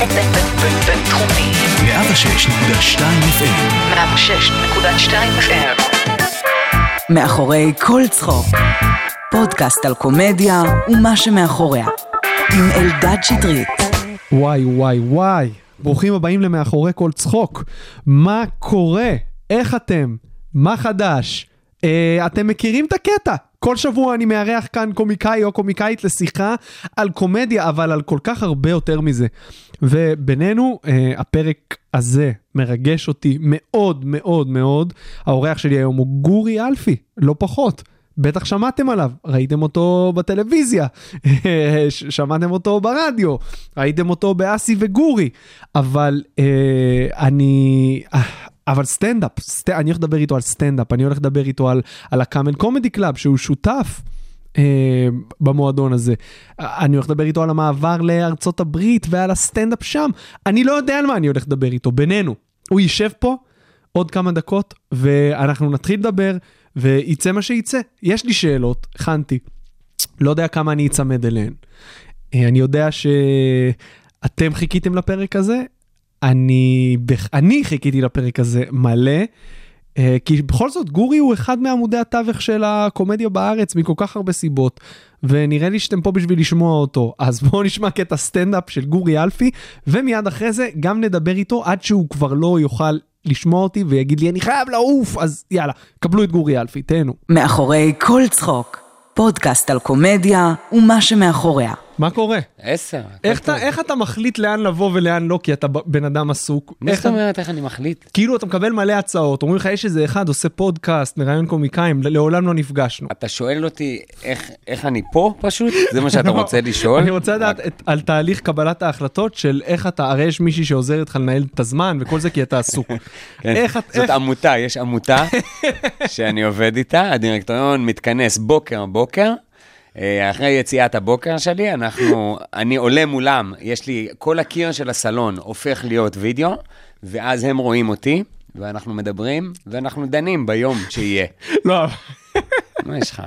בינתחומי. 106.2 FM 106.2 FM. מאחורי כל צחוק. פודקאסט על קומדיה ומה שמאחוריה. עם אלדד שטרית. וואי וואי וואי, ברוכים הבאים למאחורי כל צחוק. מה קורה? איך אתם? מה חדש? אה, אתם מכירים את הקטע? כל שבוע אני מארח כאן קומיקאי או קומיקאית לשיחה על קומדיה, אבל על כל כך הרבה יותר מזה. ובינינו, אה, הפרק הזה מרגש אותי מאוד מאוד מאוד. האורח שלי היום הוא גורי אלפי, לא פחות. בטח שמעתם עליו, ראיתם אותו בטלוויזיה, שמעתם אותו ברדיו, ראיתם אותו באסי וגורי, אבל אה, אני... אבל סטנדאפ, סט... אני הולך לדבר איתו על סטנדאפ, אני הולך לדבר איתו על, על ה Common Comedy Club שהוא שותף. אה, במועדון הזה. אני הולך לדבר איתו על המעבר לארצות הברית ועל הסטנדאפ שם. אני לא יודע על מה אני הולך לדבר איתו, בינינו. הוא יישב פה עוד כמה דקות ואנחנו נתחיל לדבר וייצא מה שייצא. יש לי שאלות, הכנתי. לא יודע כמה אני אצמד אליהן. אה, אני יודע שאתם חיכיתם לפרק הזה, אני, אני חיכיתי לפרק הזה מלא, אה, כי בכל זאת גורי הוא אחד מעמודי התווך של הקומדיה בארץ מכל כך הרבה סיבות, ונראה לי שאתם פה בשביל לשמוע אותו. אז בואו נשמע קטע סטנדאפ של גורי אלפי, ומיד אחרי זה גם נדבר איתו עד שהוא כבר לא יוכל לשמוע אותי ויגיד לי אני חייב לעוף, אז יאללה, קבלו את גורי אלפי, תהנו. מאחורי כל צחוק. פודקאסט על קומדיה ומה שמאחוריה. מה קורה? עשר. איך אתה, איך אתה מחליט לאן לבוא ולאן לא, כי אתה בן אדם עסוק? מה איך זאת אומרת איך אני מחליט? כאילו אתה מקבל מלא הצעות, אומרים לך יש איזה אחד עושה פודקאסט, מראיין קומיקאים, לעולם לא נפגשנו. אתה שואל אותי איך, איך אני פה פשוט? זה מה שאתה רוצה לשאול? אני רוצה לדעת את, על תהליך קבלת ההחלטות של איך אתה, הרי יש מישהי שעוזרת לך לנהל את הזמן וכל זה כי אתה עסוק. כן. איך את, זאת איך, עמותה, יש עמותה שאני עובד איתה, הדירקטוריון מתכנס בוקר בוקר. אה, אחרי יציאת הבוקר שלי, אנחנו, אני עולה מולם, יש לי, כל הקיר של הסלון הופך להיות וידאו, ואז הם רואים אותי, ואנחנו מדברים, ואנחנו דנים ביום שיהיה. לא, מה יש לך?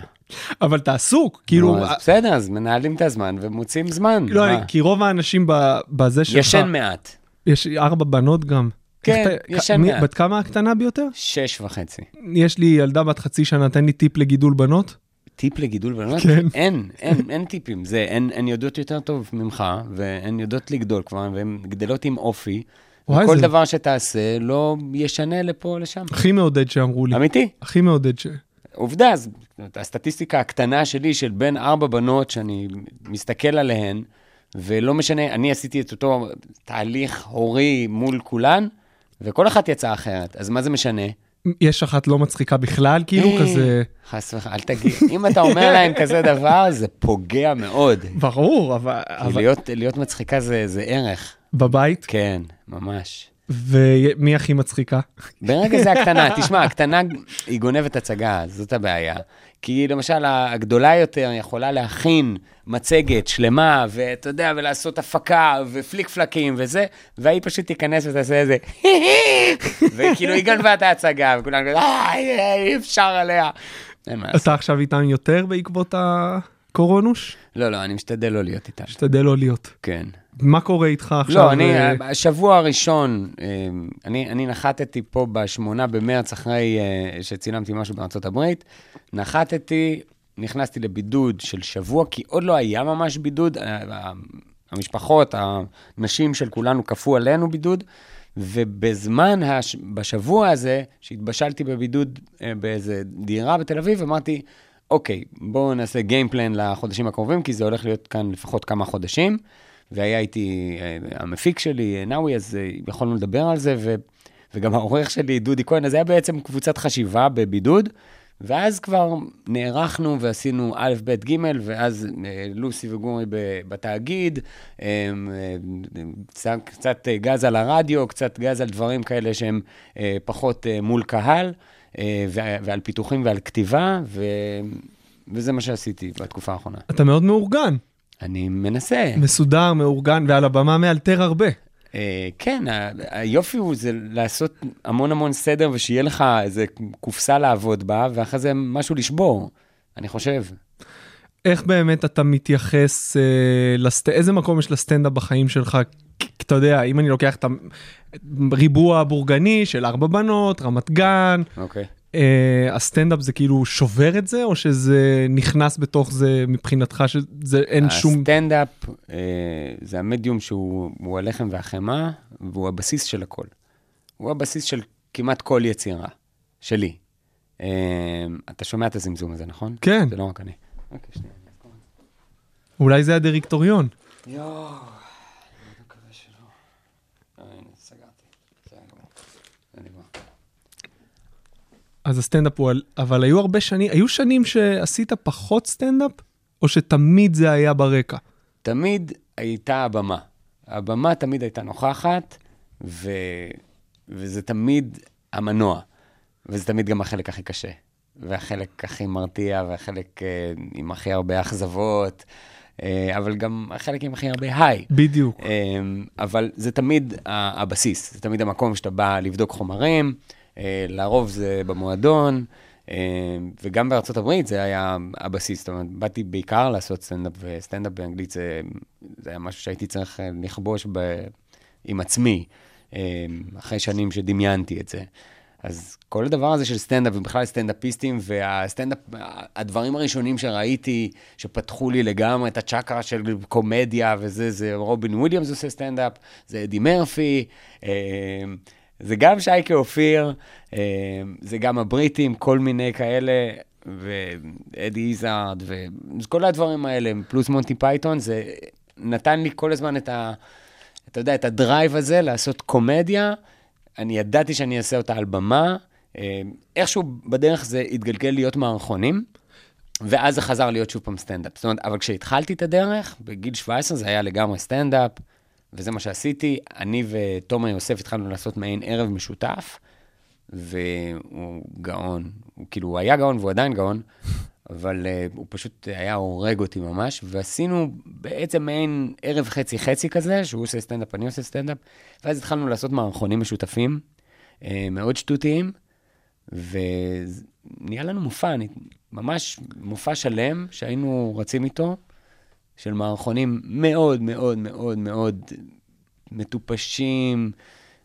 אבל אתה עסוק, כאילו, נו, אז בסדר, אז מנהלים את הזמן ומוצאים זמן. לא, מה? כי רוב האנשים ב- בזה שלך, ישן מעט, יש ארבע בנות גם. כן, ישן מעט. בת כמה הקטנה ביותר? שש וחצי. יש לי ילדה בת חצי שנה, תן לי טיפ לגידול בנות. טיפ לגידול בנות? כן. אין, אין, אין טיפים. זה, הן, הן יודעות יותר טוב ממך, והן יודעות לגדול כבר, והן גדלות עם אופי. וואי, כל זה- דבר שתעשה לא ישנה לפה או לשם. הכי מעודד שאמרו לי. אמיתי. הכי מעודד ש... עובדה, אז הסטטיסטיקה הקטנה שלי של בין ארבע בנות שאני מסתכל עליהן, ולא משנה, אני עשיתי את אותו תהליך הורי מול כולן, וכל אחת יצאה אחרת. אז מה זה משנה? יש אחת לא מצחיקה בכלל, כאילו אה, כזה... חס וחלילה, אל תגיד. אם אתה אומר להם כזה דבר, זה פוגע מאוד. ברור, אבל... כי. להיות, להיות מצחיקה זה, זה ערך. בבית, כן, ממש. ומי הכי מצחיקה? ברגע זה הקטנה, תשמע, הקטנה היא גונבת הצגה, זאת הבעיה. כי למשל, הגדולה יותר יכולה להכין מצגת שלמה, ואתה יודע, ולעשות הפקה, ופליק פלקים וזה, והיא פשוט תיכנס ותעשה איזה, וכאילו היא גנבה את ההצגה, וכולם כזה, "אה, אי אפשר עליה. אתה עכשיו איתם יותר בעקבות הקורונוש? לא, לא, אני משתדל לא להיות איתה. שתדל לא להיות. כן. מה קורה איתך עכשיו? לא, אני, השבוע הראשון, אה, אני, אני נחתתי פה בשמונה במרץ אחרי אה, שצילמתי משהו בארצות הברית. נחתתי, נכנסתי לבידוד של שבוע, כי עוד לא היה ממש בידוד. אה, המשפחות, הנשים של כולנו כפו עלינו בידוד, ובזמן, הש... בשבוע הזה, שהתבשלתי בבידוד אה, באיזה דירה בתל אביב, אמרתי, אוקיי, בואו נעשה גיימפלן לחודשים הקרובים, כי זה הולך להיות כאן לפחות כמה חודשים. והיה איתי אה, המפיק שלי, אה, נאווי, אז אה, יכולנו לדבר על זה, ו, וגם העורך שלי, דודי כהן, אז היה בעצם קבוצת חשיבה בבידוד, ואז כבר נערכנו ועשינו א', ב', ג', ואז לוסי וגורי בתאגיד, קצת, גז על הרדיו, קצת גז על דברים כאלה שהם פחות מול קהל, ועל פיתוחים ועל כתיבה, ו... וזה מה שעשיתי בתקופה האחרונה. אתה מאוד מאורגן, אני מנסה. מסודר, מאורגן, ועל הבמה מאלתר הרבה. אה, כן, ה- היופי הוא זה לעשות המון המון סדר ושיהיה לך איזה קופסה לעבוד בה, ואחרי זה משהו לשבור, אני חושב. איך באמת אתה מתייחס, אה, לסט... איזה מקום יש לסטנדאפ בחיים שלך? אתה יודע, אם אני לוקח את הריבוע הבורגני של ארבע בנות, רמת גן, אוקיי. אה, הסטנדאפ זה כאילו שובר את זה, או שזה נכנס בתוך זה מבחינתך, שזה אין שום... הסטנדאפ אה, זה המדיום שהוא הוא הלחם והחמאה, והוא הבסיס של הכל. הוא הבסיס של כמעט כל יצירה, שלי. אה, אתה שומע את הזמזום הזה, נכון? כן. זה לא רק אני. אוקיי, שנייה. אולי זה הדירקטוריון. יואו, אני מקווה שלא. אה, הנה, סגרתי. בסדר גמור. זה נגמר. אז הסטנדאפ הוא, על- אבל היו הרבה שנים, היו שנים שעשית פחות סטנדאפ, או שתמיד זה היה ברקע? תמיד הייתה הבמה. הבמה תמיד הייתה נוכחת, ו... וזה תמיד המנוע. וזה תמיד גם החלק הכי קשה. והחלק הכי מרתיע, והחלק אה, עם הכי הרבה אכזבות, אה, אבל גם החלק עם הכי הרבה high. בדיוק. אה, אבל זה תמיד הבסיס, זה תמיד המקום שאתה בא לבדוק חומרים, לרוב זה במועדון, אה, וגם בארצות הברית זה היה הבסיס, זאת אומרת, באתי בעיקר לעשות סטנדאפ, וסטנדאפ באנגלית זה, זה היה משהו שהייתי צריך אה, לכבוש ב, עם עצמי, אה, אחרי שנים שדמיינתי את זה. אז כל הדבר הזה של סטנדאפ, ובכלל סטנדאפיסטים, והסטנדאפ, הדברים הראשונים שראיתי, שפתחו לי לגמרי את הצ'קרה של קומדיה וזה, זה רובין וויליאמס עושה סטנדאפ, זה אדי מרפי, אה, זה גם שייקה אופיר, אה, זה גם הבריטים, כל מיני כאלה, ואדי איזארד, וכל הדברים האלה, פלוס מונטי פייתון, זה נתן לי כל הזמן את ה... אתה יודע, את הדרייב הזה לעשות קומדיה, אני ידעתי שאני אעשה אותה על במה, אה, איכשהו בדרך זה התגלגל להיות מערכונים, ואז זה חזר להיות שוב פעם סטנדאפ. זאת אומרת, אבל כשהתחלתי את הדרך, בגיל 17 זה היה לגמרי סטנדאפ, וזה מה שעשיתי. אני ותומר יוסף התחלנו לעשות מעין ערב משותף, והוא גאון. הוא כאילו, הוא היה גאון והוא עדיין גאון, אבל אה, הוא פשוט היה הורג אותי ממש, ועשינו בעצם מעין ערב חצי-חצי כזה, שהוא עושה סטנדאפ, אני עושה סטנדאפ, ואז התחלנו לעשות מערכונים משותפים, uh, מאוד שטותיים, ונהיה לנו מופע, אני, ממש מופע שלם שהיינו רצים איתו, של מערכונים מאוד מאוד מאוד מאוד מטופשים,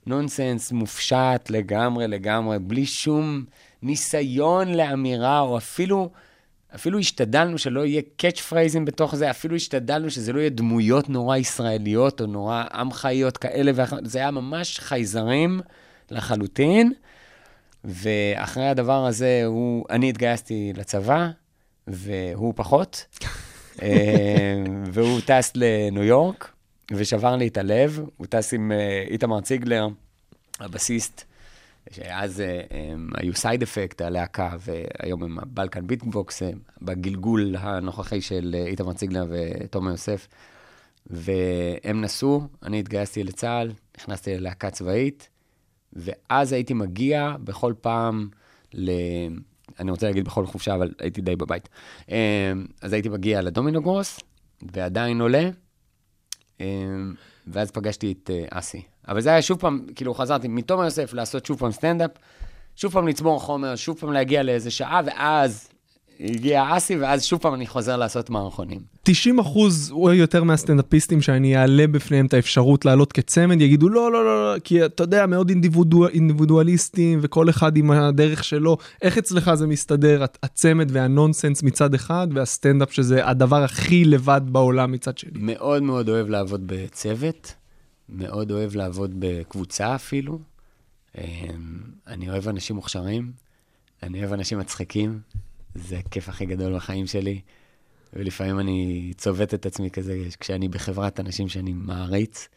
נונסנס מופשט לגמרי לגמרי, בלי שום ניסיון לאמירה, או אפילו, אפילו השתדלנו שלא יהיה קאץ' פרייזים בתוך זה, אפילו השתדלנו שזה לא יהיה דמויות נורא ישראליות או נורא עם חיות כאלה ואחרות, זה היה ממש חייזרים לחלוטין. ואחרי הדבר הזה, הוא, אני התגייסתי לצבא, והוא פחות. אה, והוא טס לניו יורק, ושבר לי את הלב. הוא טס עם אה, איתמר ציגלר, הבסיסט, שאז אה, הם היו Side Effect, הלהקה, והיום הם ה Balkan Beat Box, בגלגול הנוכחי של איתמר ציגלר ותומר יוסף. והם נסעו, אני התגייסתי לצה"ל, נכנסתי ללהקה צבאית, ואז הייתי מגיע בכל פעם ל... אני רוצה להגיד בכל חופשה, אבל הייתי די בבית. אה, אז הייתי מגיע לדומינו גרוס, ועדיין עולה, אה, ואז פגשתי את אה, אסי. אבל זה היה שוב פעם, כאילו חזרתי מתומר יוסף לעשות שוב פעם סטנדאפ, שוב פעם לצבור חומר, שוב פעם להגיע לאיזה שעה, ואז הגיע אסי, ואז שוב פעם אני חוזר לעשות מערכונים. 90 אחוז או יותר מהסטנדאפיסטים שאני אעלה בפניהם את האפשרות לעלות כצמד, יגידו לא, לא, לא, לא, כי אתה יודע, מאוד אינדיבידואל, אינדיבידואליסטים, וכל אחד עם הדרך שלו. איך אצלך זה מסתדר, הצ- הצמד והנונסנס מצד אחד, והסטנדאפ שזה הדבר הכי לבד בעולם מצד שני? מאוד מאוד אוהב לעבוד בצוות, מאוד אוהב לעבוד בקבוצה אפילו. אמ, אני אוהב אנשים מוכשרים, אני אוהב אנשים מצחיקים, זה הכיף הכי גדול בחיים שלי. ולפעמים אני צובט את עצמי כזה כשאני בחברת אנשים שאני מעריץ,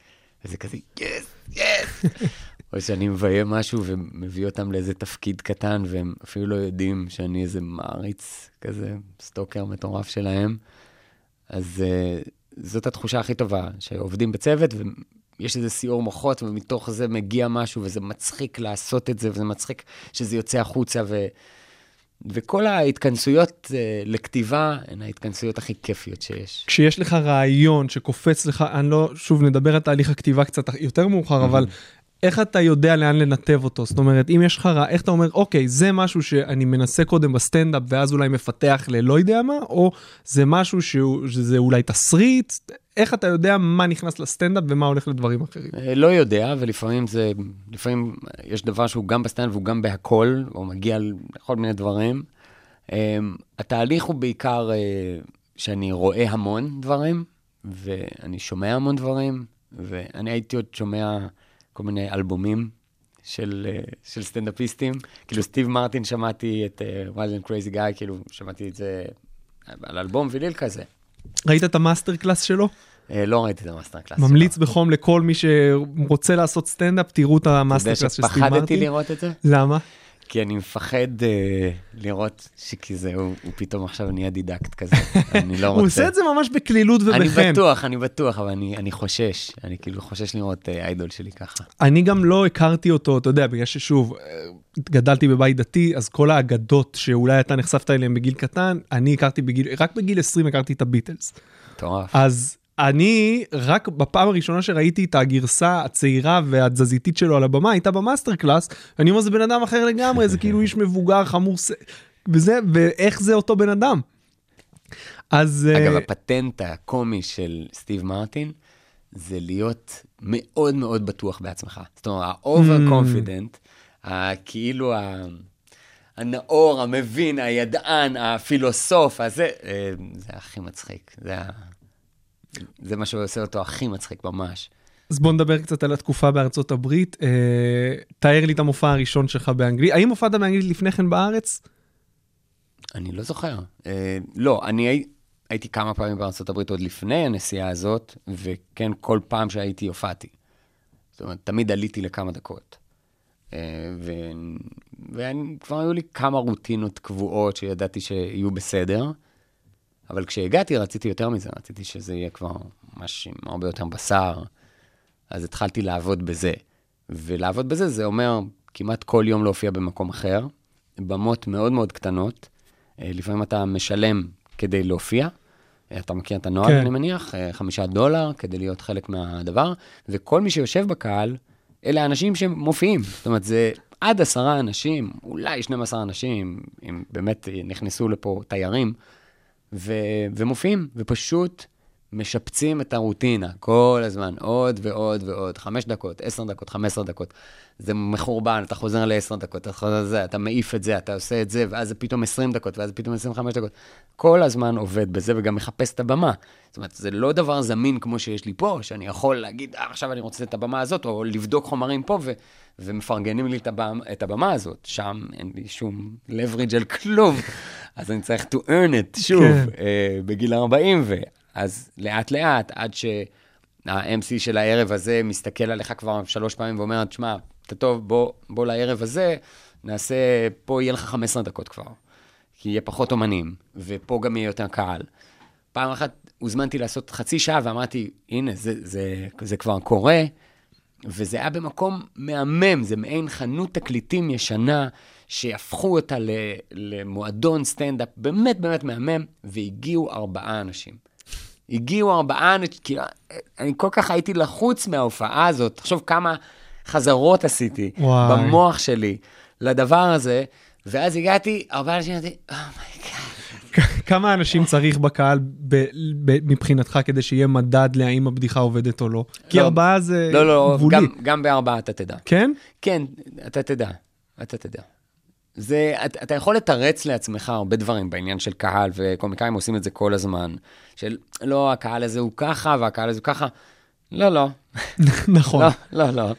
וזה כזה, יס, יס. או שאני מביים משהו ומביא אותם לאיזה תפקיד קטן, והם אפילו לא יודעים שאני איזה מעריץ כזה, סטוקר מטורף שלהם. אז uh, זאת התחושה הכי טובה, שעובדים בצוות ויש איזה סיור מוחות, ומתוך זה מגיע משהו, וזה מצחיק לעשות את זה, וזה מצחיק שזה יוצא החוצה, ו... וכל ההתכנסויות uh, לכתיבה הן ההתכנסויות הכי כיפיות שיש. כשיש לך רעיון שקופץ לך, אני לא, שוב נדבר על תהליך הכתיבה קצת יותר מאוחר, אבל איך אתה יודע לאן לנתב אותו? זאת אומרת, אם יש לך רע, איך אתה אומר, אוקיי, זה משהו שאני מנסה קודם בסטנדאפ ואז אולי מפתח ללא יודע מה, או זה משהו שהוא, שזה אולי תסריט, איך אתה יודע מה נכנס לסטנדאפ ומה הולך לדברים אחרים? אה, לא יודע, ולפעמים זה, לפעמים יש דבר שהוא גם בסטנדאפ והוא גם בהכל, או מגיע לכל מיני דברים. אה, התהליך הוא בעיקר אה, שאני רואה המון דברים, ואני שומע המון דברים, ואני הייתי עוד שומע כל מיני אלבומים של, אה, של סטנדאפיסטים. כאילו, סטיב מרטין, שמעתי את אה, Wild and Crazy Guy, כאילו, שמעתי את זה על אלבום ויניל כזה. ראית את המאסטר קלאס שלו? אה, לא ראיתי את המאסטר קלאס. ממליץ שלו. בחום לכל מי שרוצה לעשות סטנדאפ, תראו את אתה המאסטר יודע קלאס של סטיב שפחדתי מרטין. לראות את זה? למה? כי אני מפחד אה, לראות שכזה, הוא, הוא פתאום עכשיו נהיה דידקט כזה. אני לא רוצה. הוא עושה את זה ממש בקלילות אני ובחן. בטוח, אני בטוח, אבל אני, אני חושש. אני כאילו חושש לראות אה, idol שלי ככה. אני גם לא הכרתי אותו, אתה יודע, בגלל ששוב, אה, גדלתי בבית דתי, אז כל האגדות שאולי אתה נחשפת אליהן בגיל קטן, אני הכרתי בגיל, רק בגיל 20 הכרתי את הביטלס. מטורף. אז אני, רק בפעם הראשונה שראיתי את הגרסה הצעירה והתזזיתית שלו על הבמה, הייתה במאסטר קלאס, ואני אומר, זה בן אדם אחר לגמרי, זה כאילו איש מבוגר, חמור, וזה, ואיך זה אותו בן אדם. אז... אגב, אה, הפטנט הקומי של סטיב מרטין, זה להיות מאוד מאוד בטוח בעצמך. זאת אומרת, ה-over confident, ה- כאילו ה- הנאור, המבין, הידען, הפילוסוף, הזה, אה, זה הכי מצחיק. זה, ה- זה מה שעושה אותו הכי מצחיק ממש. אז בוא נדבר קצת על התקופה בארצות הברית. אה, תאר לי את המופע הראשון שלך באנגלית. האם הופעת באנגלית לפני כן בארץ? אני לא זוכר. אה, לא, אני הי, הייתי כמה פעמים בארה"ב עוד לפני הנסיעה הזאת, וכן, כל פעם שהייתי הופעתי. זאת אומרת, תמיד עליתי לכמה דקות. אה, ו... וכבר היו לי כמה רוטינות קבועות שידעתי שיהיו בסדר, אבל כשהגעתי רציתי יותר מזה, רציתי שזה יהיה כבר ממש עם הרבה יותר בשר, אז התחלתי לעבוד בזה. ולעבוד בזה זה אומר כמעט כל יום להופיע במקום אחר, במות מאוד מאוד קטנות. אה, לפעמים אתה משלם כדי להופיע, אה, אתה מכיר את הנוהל, כן. אני מניח, אה, חמישה דולר כדי להיות חלק מהדבר, וכל מי שיושב בקהל, אלה האנשים שמופיעים. זאת אומרת, זה עד עשרה אנשים, אולי 12 אנשים, אם באמת נכנסו לפה תיירים, ו- ומופיעים, ופשוט משפצים את הרוטינה כל הזמן, עוד ועוד ועוד, חמש דקות, עשר דקות, חמש עשרה דקות. זה מחורבן, אתה חוזר לעשר דקות, אתה חוזר לזה, אתה מעיף את זה, אתה עושה את זה, ואז זה פתאום 20 דקות, ואז פתאום 25 דקות. כל הזמן עובד בזה וגם מחפש את הבמה. זאת אומרת, זה לא דבר זמין כמו שיש לי פה, שאני יכול להגיד, אה, עכשיו אני רוצה את הבמה הזאת, או לבדוק חומרים פה, ו- ומפרגנים לי את הבמה, את הבמה הזאת. שם אין לי שום leverage על כלום, אז אני צריך to earn it שוב, כן. אה, בגיל 40, ואז לאט לאט, עד שה-MC של הערב הזה מסתכל עליך כבר שלוש פעמים ואומר, תשמע, אתה טוב, בוא, בוא לערב הזה, נעשה, פה יהיה לך 15 דקות כבר. כי יהיה פחות אומנים, ופה גם יהיה יותר קהל. פעם אחת הוזמנתי לעשות חצי שעה ואמרתי, הנה, זה, זה, זה כבר קורה, וזה היה במקום מהמם, זה מעין חנות תקליטים ישנה, שהפכו אותה למועדון סטנדאפ באמת באמת מהמם, והגיעו ארבעה אנשים. הגיעו ארבעה אנשים, כאילו, אני כל כך הייתי לחוץ מההופעה הזאת, תחשוב כמה חזרות עשיתי וואי. במוח שלי לדבר הזה, ואז הגעתי, ארבעה אנשים, אמרתי, "Oh my God. כמה אנשים צריך בקהל ב- ב- מבחינתך כדי שיהיה מדד להאם הבדיחה עובדת או לא? כי לא. ארבעה זה לא, לא, גבולי. גם, גם בארבעה אתה תדע. כן? כן, אתה תדע, אתה תדע. זה, אתה, אתה יכול לתרץ לעצמך הרבה דברים בעניין של קהל, וקומיקאים עושים את זה כל הזמן. של, לא, הקהל הזה הוא ככה, והקהל הזה הוא ככה. לא, לא. נכון. לא, לא, לא.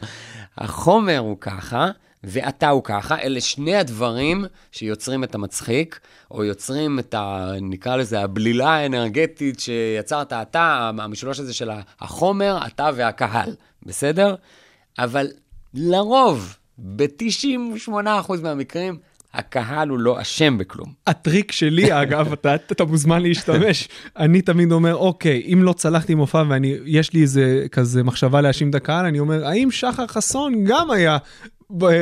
החומר הוא ככה, ואתה הוא ככה. אלה שני הדברים שיוצרים את המצחיק, או יוצרים את ה... נקרא לזה הבלילה האנרגטית שיצרת אתה, המשולש הזה של החומר, אתה והקהל, בסדר? אבל לרוב, ב-98% מהמקרים, הקהל הוא לא אשם בכלום. הטריק שלי, אגב, אתה, אתה מוזמן להשתמש. אני תמיד אומר, אוקיי, אם לא צלחתי מופע ויש לי איזה כזה מחשבה להאשים את הקהל, אני אומר, האם שחר חסון גם היה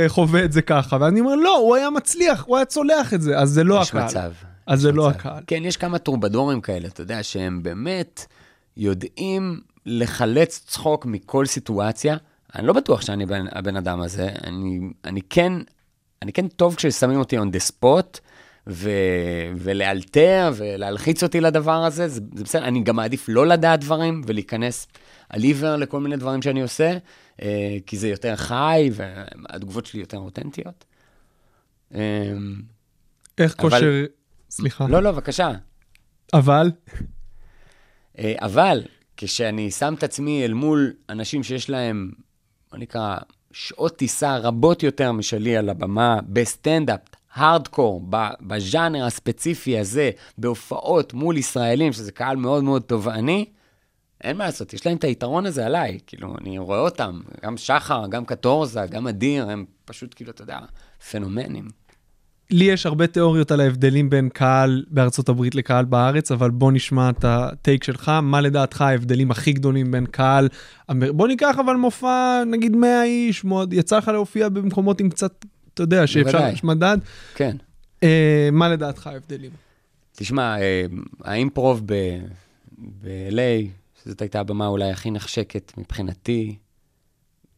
חווה את זה ככה? ואני אומר, לא, הוא היה מצליח, הוא היה צולח את זה, אז זה לא יש הקהל. מצב. אז יש זה לא מצב. הקהל. כן, יש כמה טרובדורים כאלה, אתה יודע, שהם באמת יודעים לחלץ צחוק מכל סיטואציה. אני לא בטוח שאני הבן, הבן אדם הזה, אני, אני כן, אני כן טוב כששמים אותי on the spot, ו... ולאלתר ולהלחיץ אותי לדבר הזה, זה, זה בסדר, אני גם מעדיף לא לדעת דברים ולהיכנס על עיוור לכל מיני דברים שאני עושה, כי זה יותר חי והתגובות שלי יותר אותנטיות. אה, איך אבל- כושר... סליחה. לא, לא, בבקשה. אבל? אה, אבל כשאני שם את עצמי אל מול אנשים שיש להם, בוא נקרא, שעות טיסה רבות יותר משלי על הבמה, בסטנדאפ, הארדקור, בז'אנר הספציפי הזה, בהופעות מול ישראלים, שזה קהל מאוד מאוד תובעני, אין מה לעשות, יש להם את היתרון הזה עליי. כאילו, אני רואה אותם, גם שחר, גם קטורזה, גם אדיר, הם פשוט, כאילו, אתה יודע, פנומנים. לי יש הרבה תיאוריות על ההבדלים בין קהל בארצות הברית לקהל בארץ, אבל בוא נשמע את הטייק שלך. מה לדעתך ההבדלים הכי גדולים בין קהל... בוא ניקח אבל מופע, נגיד 100 איש, מאוד, יצא לך להופיע במקומות עם קצת, אתה יודע, שאפשר. יש מדד. כן. אה, מה לדעתך ההבדלים? תשמע, אה, האימפרוב ב- ב-LA, שזאת הייתה הבמה אולי הכי נחשקת מבחינתי,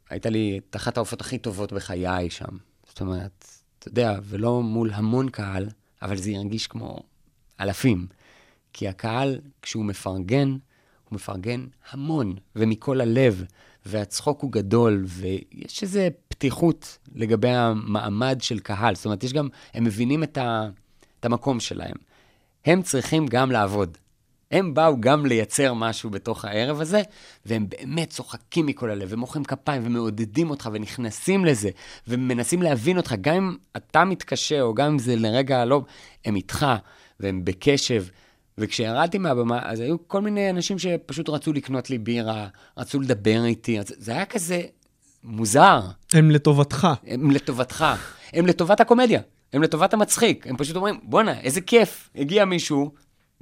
הייתה לי את אחת ההופעות הכי טובות בחיי שם. זאת אומרת, אתה יודע, ולא מול המון קהל, אבל זה הרגיש כמו אלפים. כי הקהל, כשהוא מפרגן, הוא מפרגן המון, ומכל הלב, והצחוק הוא גדול, ויש איזו פתיחות לגבי המעמד של קהל. זאת אומרת, יש גם, הם מבינים את, ה, את המקום שלהם. הם צריכים גם לעבוד. הם באו גם לייצר משהו בתוך הערב הזה, והם באמת צוחקים מכל הלב, ומוחאים כפיים, ומעודדים אותך, ונכנסים לזה, ומנסים להבין אותך, גם אם אתה מתקשה, או גם אם זה לרגע לא, הם איתך, והם בקשב. וכשירדתי מהבמה, אז היו כל מיני אנשים שפשוט רצו לקנות לי בירה, רצו לדבר איתי, זה היה כזה מוזר. הם לטובתך. הם לטובתך, הם לטובת הקומדיה, הם לטובת המצחיק. הם פשוט אומרים, בואנה, איזה כיף, הגיע מישהו,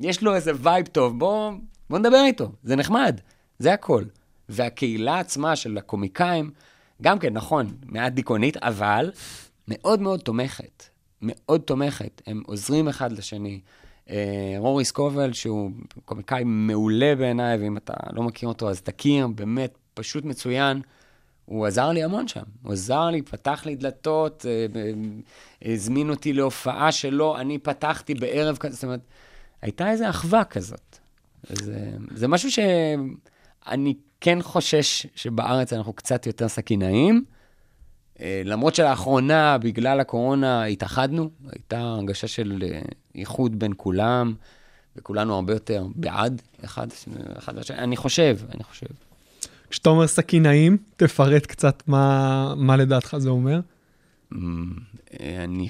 יש לו איזה וייב טוב, בוא, בוא נדבר איתו, זה נחמד, זה הכל. והקהילה עצמה של הקומיקאים, גם כן, נכון, מעט דיכאונית, אבל מאוד מאוד תומכת. מאוד תומכת. הם עוזרים אחד לשני. אה, רורי סקובל, שהוא קומיקאי מעולה בעיניי, ואם אתה לא מכיר אותו, אז תכיר, באמת, פשוט מצוין. הוא עזר לי המון שם. הוא עזר לי, פתח לי דלתות, אה, אה, הזמין אותי להופעה שלו, אני פתחתי בערב כזה, זאת אומרת, הייתה איזו אחווה כזאת. זה, זה משהו שאני כן חושש שבארץ אנחנו קצת יותר סכינאים. אה, למרות שלאחרונה, בגלל הקורונה, התאחדנו, הייתה הרגשה של אה, איחוד בין כולם, וכולנו הרבה יותר בעד אחד, אחד והשני. אני חושב, אני חושב. כשאתה אומר סכינאים, תפרט קצת מה, מה לדעתך זה אומר. אמ, אה, אני,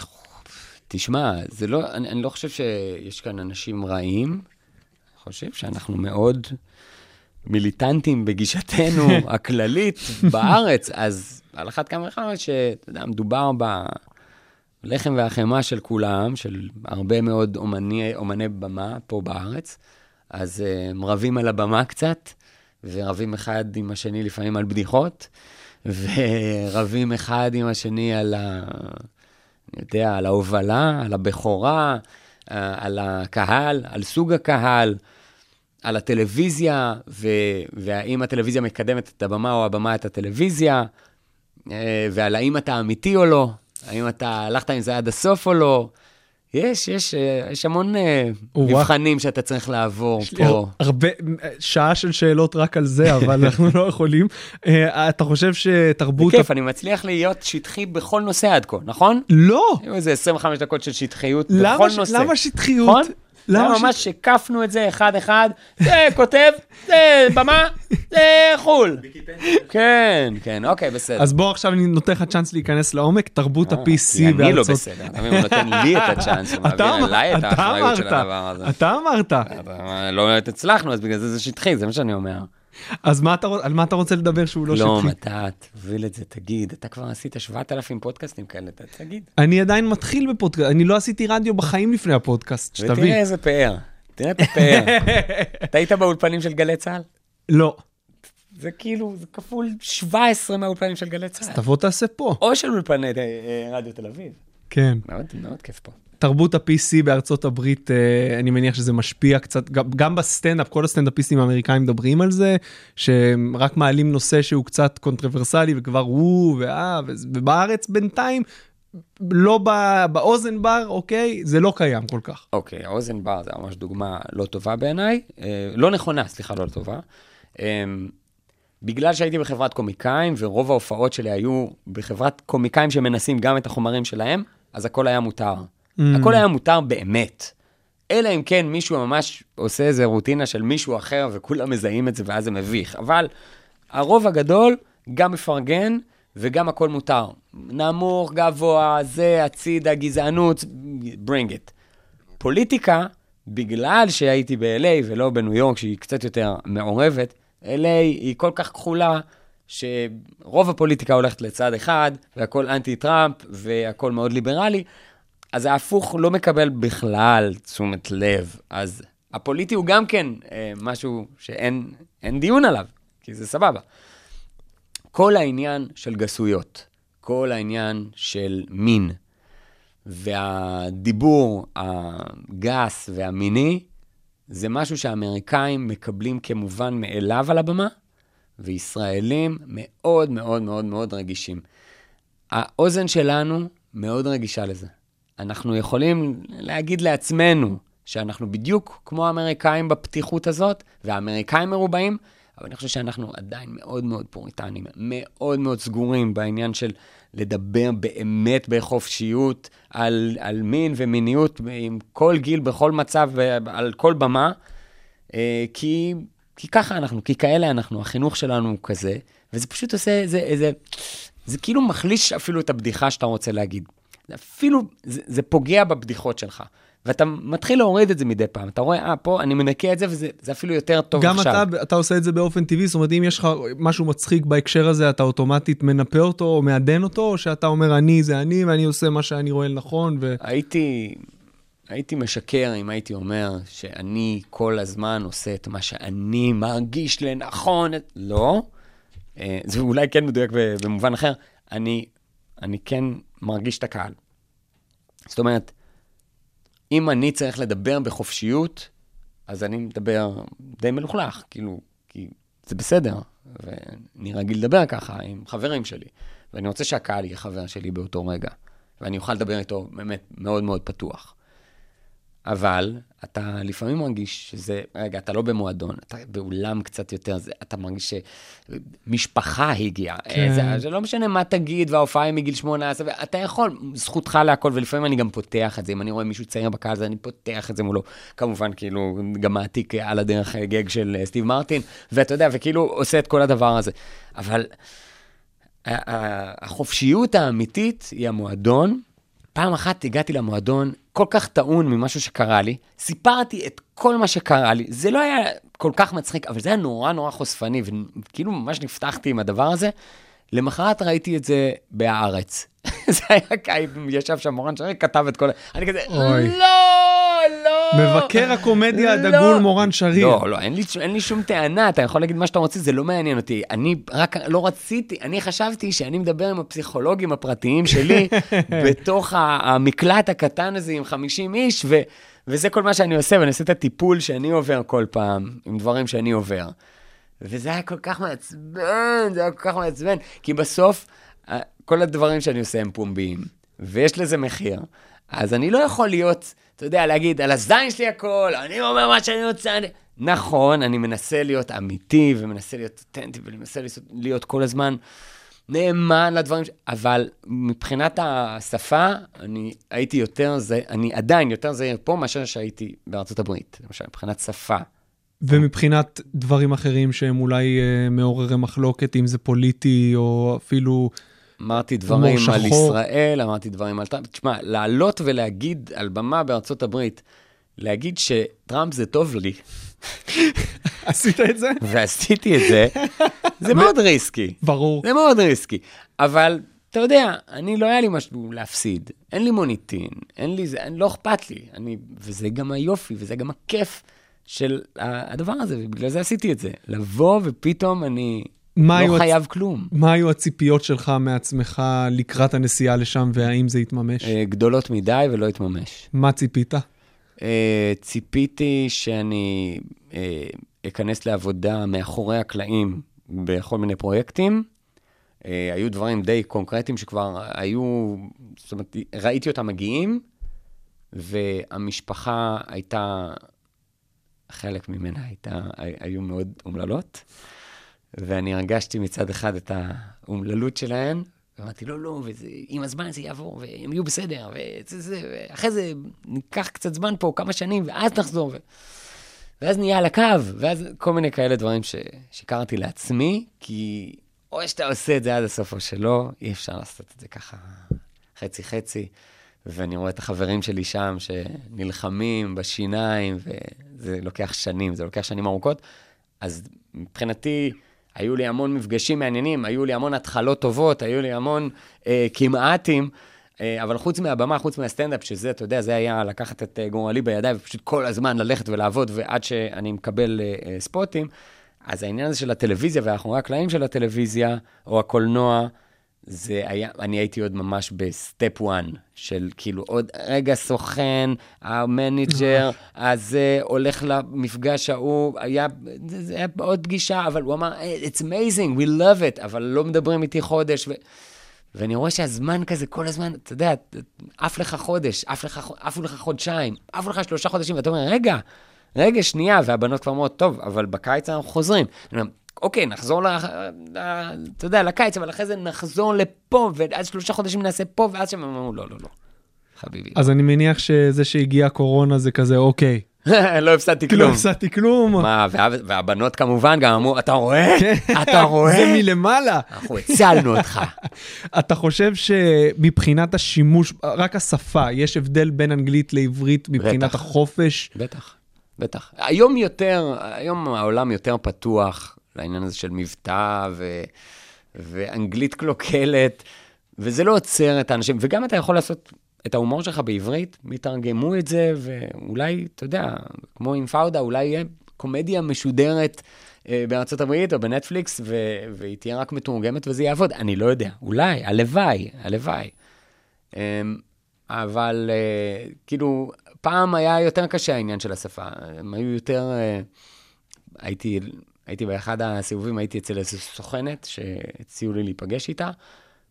תשמע, זה לא, אני, אני לא חושב שיש כאן אנשים רעים, אני חושב שאנחנו מאוד מיליטנטים בגישתנו הכללית בארץ, אז על אחת כמה וכמה שאתה יודע, מדובר בלחם והחמאה של כולם, של הרבה מאוד אומני, אומני במה פה בארץ, אז אה, הם רבים על הבמה קצת, ורבים אחד עם השני לפעמים על בדיחות, ורבים אחד עם השני על ה... אני יודע, על ההובלה, על הבכורה, אה, על הקהל, על סוג הקהל, על הטלוויזיה, ו... והאם הטלוויזיה מקדמת את הבמה או הבמה את הטלוויזיה, אה, ועל האם אתה אמיתי או לא, האם אתה הלכת עם זה עד הסוף או לא. יש, יש, אה, יש המון אה. מבחנים שאתה צריך לעבור פה. הרבה, שעה של שאלות רק על זה, אבל אנחנו לא יכולים. אה, אתה חושב שתרבות... בכיף, אני מצליח להיות שטחי בכל נושא עד כה, נכון? לא! היו איזה 25 דקות של שטחיות בכל נושא. למה שטחיות? למה למה ממש הקפנו את זה אחד-אחד, זה כותב, זה במה, זה חו"ל. כן, כן, אוקיי, בסדר. אז בוא עכשיו אני נותן לך צ'אנס להיכנס לעומק, תרבות אה, ה-PC כי אני לא בארצות... בסדר, מבין, הוא נותן לי את הצ'אנס, הוא אתה מעביר אליי את האחריות של אמרת, הדבר הזה. אתה אמרת. אתה- לא באמת הצלחנו, אז בגלל זה זה שטחי, זה מה שאני אומר. אז מה אתה על מה אתה רוצה לדבר שהוא לא לא, שטחי? מתת, תוביל את זה, תגיד, אתה כבר עשית 7,000 פודקאסטים כאלה, אתה תגיד. אני עדיין מתחיל בפודקאסט, אני לא עשיתי רדיו בחיים לפני הפודקאסט, ותראה שתבין. איזה פאר, תראה את הפאר. אתה היית באולפנים של גלי צה"ל? לא, זה כאילו, זה כפול 17 מהאולפנים של גלי צה"ל. תבוא תעשה פה. או של אולפני אה, אה, רדיו תל אביב. כן. מאוד, מאוד כיף פה. תרבות ה-PC בארצות הברית, אה, אני מניח שזה משפיע קצת, גם, בסטנדאפ, כל הסטנדאפיסטים האמריקאים מדברים על זה, שהם רק מעלים נושא שהוא קצת קונטרוברסלי וכבר הוא ואה, ובארץ בינתיים לא ב- באוזן בר, אוקיי? זה לא קיים כל כך. אוקיי, האוזן בר זה ממש דוגמה לא טובה בעיניי. אה, לא נכונה, סליחה, לא טובה. אה, בגלל שהייתי בחברת קומיקאים, ורוב ההופעות שלי היו בחברת קומיקאים שמנסים גם את החומרים שלהם, אז הכל היה מותר. Mm. הכל היה מותר באמת. אלא אם כן מישהו ממש עושה איזה רוטינה של מישהו אחר, וכולם מזהים את זה, ואז זה מביך. אבל הרוב הגדול גם מפרגן, וגם הכל מותר. נמוך, גבוה, זה, הצידה, גזענות, bring it. פוליטיקה, בגלל שהייתי ב-LA ולא בניו יורק, שהיא קצת יותר מעורבת, LA היא כל כך כחולה, שרוב הפוליטיקה הולכת לצד אחד, והכל אנטי-טראמפ, והכל מאוד ליברלי, אז ההפוך לא מקבל בכלל תשומת לב. אז הפוליטי הוא גם כן אה, משהו שאין אין דיון עליו, כי זה סבבה. כל העניין של גסויות, כל העניין של מין, והדיבור הגס והמיני, זה משהו שהאמריקאים מקבלים כמובן מאליו על הבמה, וישראלים מאוד מאוד מאוד מאוד רגישים. האוזן שלנו מאוד רגישה לזה. אנחנו יכולים להגיד לעצמנו שאנחנו בדיוק כמו האמריקאים בפתיחות הזאת, והאמריקאים מרובעים, אבל אני חושב שאנחנו עדיין מאוד מאוד פוריטנים, מאוד מאוד סגורים בעניין של לדבר באמת בחופשיות על, על מין ומיניות עם כל גיל, בכל מצב, על כל במה, אה, כי, כי ככה אנחנו, כי כאלה אנחנו, החינוך שלנו הוא כזה, וזה פשוט עושה איזה, איזה, זה כאילו מחליש אפילו את הבדיחה שאתה רוצה להגיד. אפילו, זה, זה פוגע בבדיחות שלך. ואתה מתחיל להוריד את זה מדי פעם. אתה רואה, אה, פה אני מנקה את זה, וזה זה אפילו יותר טוב גם עכשיו. אתה, אתה עושה את זה באופן טבעי, זאת אומרת, אם יש לך משהו מצחיק בהקשר הזה, אתה אוטומטית מנפה אותו או מעדן אותו, או שאתה אומר, אני זה אני, ואני עושה מה שאני רואה לנכון, ו... הייתי, הייתי משקר אם הייתי אומר שאני כל הזמן עושה את מה שאני מרגיש לנכון. לא. אה, זה אולי כן מדויק במובן אחר. אני, אני כן מרגיש את הקהל. זאת אומרת, אם אני צריך לדבר בחופשיות, אז אני מדבר די מלוכלך, כאילו, כי זה בסדר, ואני רגיל לדבר ככה עם חברים שלי, ואני רוצה שהקהל יהיה חבר שלי באותו רגע, ואני אוכל לדבר איתו באמת מאוד מאוד פתוח. אבל אתה לפעמים מרגיש שזה, רגע, אתה לא במועדון, אתה באולם קצת יותר, זה, אתה מרגיש שמשפחה הגיעה. כן. כן. זה, זה לא משנה מה תגיד, וההופעה היא מגיל 18, אתה יכול, זכותך להכל, ולפעמים אני גם פותח את זה, אם אני רואה מישהו צעיר בקהל, אז אני פותח את זה מולו. כמובן, כאילו, גם מעתיק על הדרך גג של אה, סטיב מרטין, ואתה יודע, וכאילו עושה את כל הדבר הזה. אבל החופשיות האמיתית היא המועדון. פעם אחת הגעתי למועדון כל כך טעון ממשהו שקרה לי, סיפרתי את כל מה שקרה לי, זה לא היה כל כך מצחיק, אבל זה היה נורא נורא חושפני, וכאילו ממש נפתחתי עם הדבר הזה. למחרת ראיתי את זה בהארץ. זה היה קייב, ישב שם מורן שרי, כתב את כל. אני כזה, אוי. לא, לא. מבקר הקומדיה לא. הדגול מורן שריר. לא, לא, אין לי, אין לי שום טענה, אתה יכול להגיד מה שאתה רוצה, זה לא מעניין אותי. אני רק לא רציתי, אני חשבתי שאני מדבר עם הפסיכולוגים הפרטיים שלי, בתוך המקלט הקטן הזה עם 50 איש, ו, וזה כל מה שאני עושה, ואני עושה את הטיפול שאני עובר כל פעם, עם דברים שאני עובר. וזה היה כל כך מעצבן, זה היה כל כך מעצבן, כי בסוף, אה, כל הדברים שאני עושה הם פומביים, ויש לזה מחיר. אז אני לא יכול להיות, אתה יודע, להגיד, על הזין שלי הכל, אני אומר מה שאני רוצה. אני... נכון, אני מנסה להיות אמיתי, ומנסה להיות אותנטי, ואני מנסה להיות- להיות כל הזמן נאמן לדברים, ש... אבל מבחינת השפה, אני הייתי יותר, זה, אני עדיין יותר זהיר פה מאשר שהייתי בארצות הברית, למשל, מבחינת שפה. ומבחינת דברים אחרים שהם אולי אה, מעוררי מחלוקת, אם זה פוליטי או אפילו... אמרתי דברים על. ישראל, אמרתי דברים על טראמפ. תשמע, לעלות ולהגיד על במה בארצות הברית, להגיד שטראמפ זה טוב לי, עשית את זה? ועשיתי את זה, זה מאוד ריסקי. ברור. זה מאוד ריסקי. אבל, אתה יודע, אני לא היה לי משהו להפסיד. אין לי מוניטין, אין לי זה, אין- לא אכפת לי. אני, וזה גם היופי, וזה גם הכיף של הדבר הזה, ובגלל זה עשיתי את זה. לבוא ופתאום אני לא הצ- חייב כלום. מה היו הציפיות שלך מעצמך לקראת הנסיעה לשם, והאם זה התממש? אה, גדולות מדי ולא התממש. מה ציפית? אה, ציפיתי שאני אה, אכנס לעבודה מאחורי הקלעים בכל מיני פרויקטים, היו דברים די קונקרטיים שכבר היו, זאת אומרת, ראיתי אותם מגיעים, והמשפחה הייתה, חלק ממנה הייתה, היו מאוד אומללות, ואני הרגשתי מצד אחד את האומללות שלהן, ואמרתי, לא, לא, ועם הזמן זה יעבור, והם יהיו בסדר, וזה, זה, ואחרי זה ניקח קצת זמן פה, כמה שנים, ואז נחזור. ו... ואז נהיה על הקו, ואז כל מיני כאלה דברים ששיקרתי לעצמי, כי או שאתה עושה את זה עד הסוף או שלא, אי אפשר לעשות את זה ככה חצי-חצי. ואני רואה את החברים שלי שם שנלחמים בשיניים, וזה לוקח שנים, זה לוקח שנים ארוכות. אז מבחינתי, היו לי המון מפגשים מעניינים, היו לי המון התחלות טובות, היו לי המון אה, כמעטים, אה, אבל חוץ מהבמה, חוץ מהסטנדאפ, שזה, אתה יודע, זה היה לקחת את אה, גורלי בידיים ופשוט כל הזמן ללכת ולעבוד, ועד שאני מקבל אה, אה, ספוטים, אז העניין הזה של הטלוויזיה והאחורי הקלעים של הטלוויזיה, או הקולנוע, זה היה, אני הייתי עוד ממש ב step 1, של כאילו עוד רגע סוכן, ה manager הזה הולך למפגש ההוא, היה, זה היה עוד פגישה, אבל הוא אמר, it's amazing, we love it, אבל לא מדברים איתי חודש. ו... ואני רואה שהזמן כזה, כל הזמן, אתה יודע, עף לך חודש, עף לך, עפו לך חודשיים, עפו לך שלושה חודשים, ואתה אומר, רגע, רגע, שנייה, והבנות כבר אומרות, טוב, אבל בקיץ אנחנו חוזרים. אני אומר, אוקיי, נחזור, ל, אתה יודע, לקיץ, אבל אחרי זה נחזור לפה, ואז שלושה חודשים נעשה פה, ואז שהם אמרו, לא, לא, לא, חביבי. אז אני מניח שזה שהגיע הקורונה זה כזה, אוקיי. לא הפסדתי לא כלום. הפסדתי כלום. מה, וה- והבנות כמובן גם אמרו, אתה רואה? כן. אתה זה רואה? מלמעלה. אנחנו הצלנו אותך. אתה חושב שמבחינת השימוש, רק השפה, יש הבדל בין אנגלית לעברית מבחינת. החופש? בטח, בטח. היום יותר, היום העולם יותר פתוח לעניין הזה של מבטא ו... ואנגלית קלוקלת, וזה לא עוצר את האנשים, וגם אתה יכול לעשות את ההומור שלך בעברית, יתרגמו את זה, ואולי, אתה יודע, כמו עם פאודה, אולי יהיה קומדיה משודרת אה, בארצות הברית או בנטפליקס, ו... והיא תהיה רק מתורגמת וזה יעבוד. אני לא יודע, אולי, הלוואי, הלוואי. אמ, אבל אה, כאילו, פעם היה יותר קשה העניין של השפה. הם היו יותר... אה, הייתי, הייתי באחד הסיבובים, הייתי אצל איזו סוכנת שהציעו לי להיפגש איתה,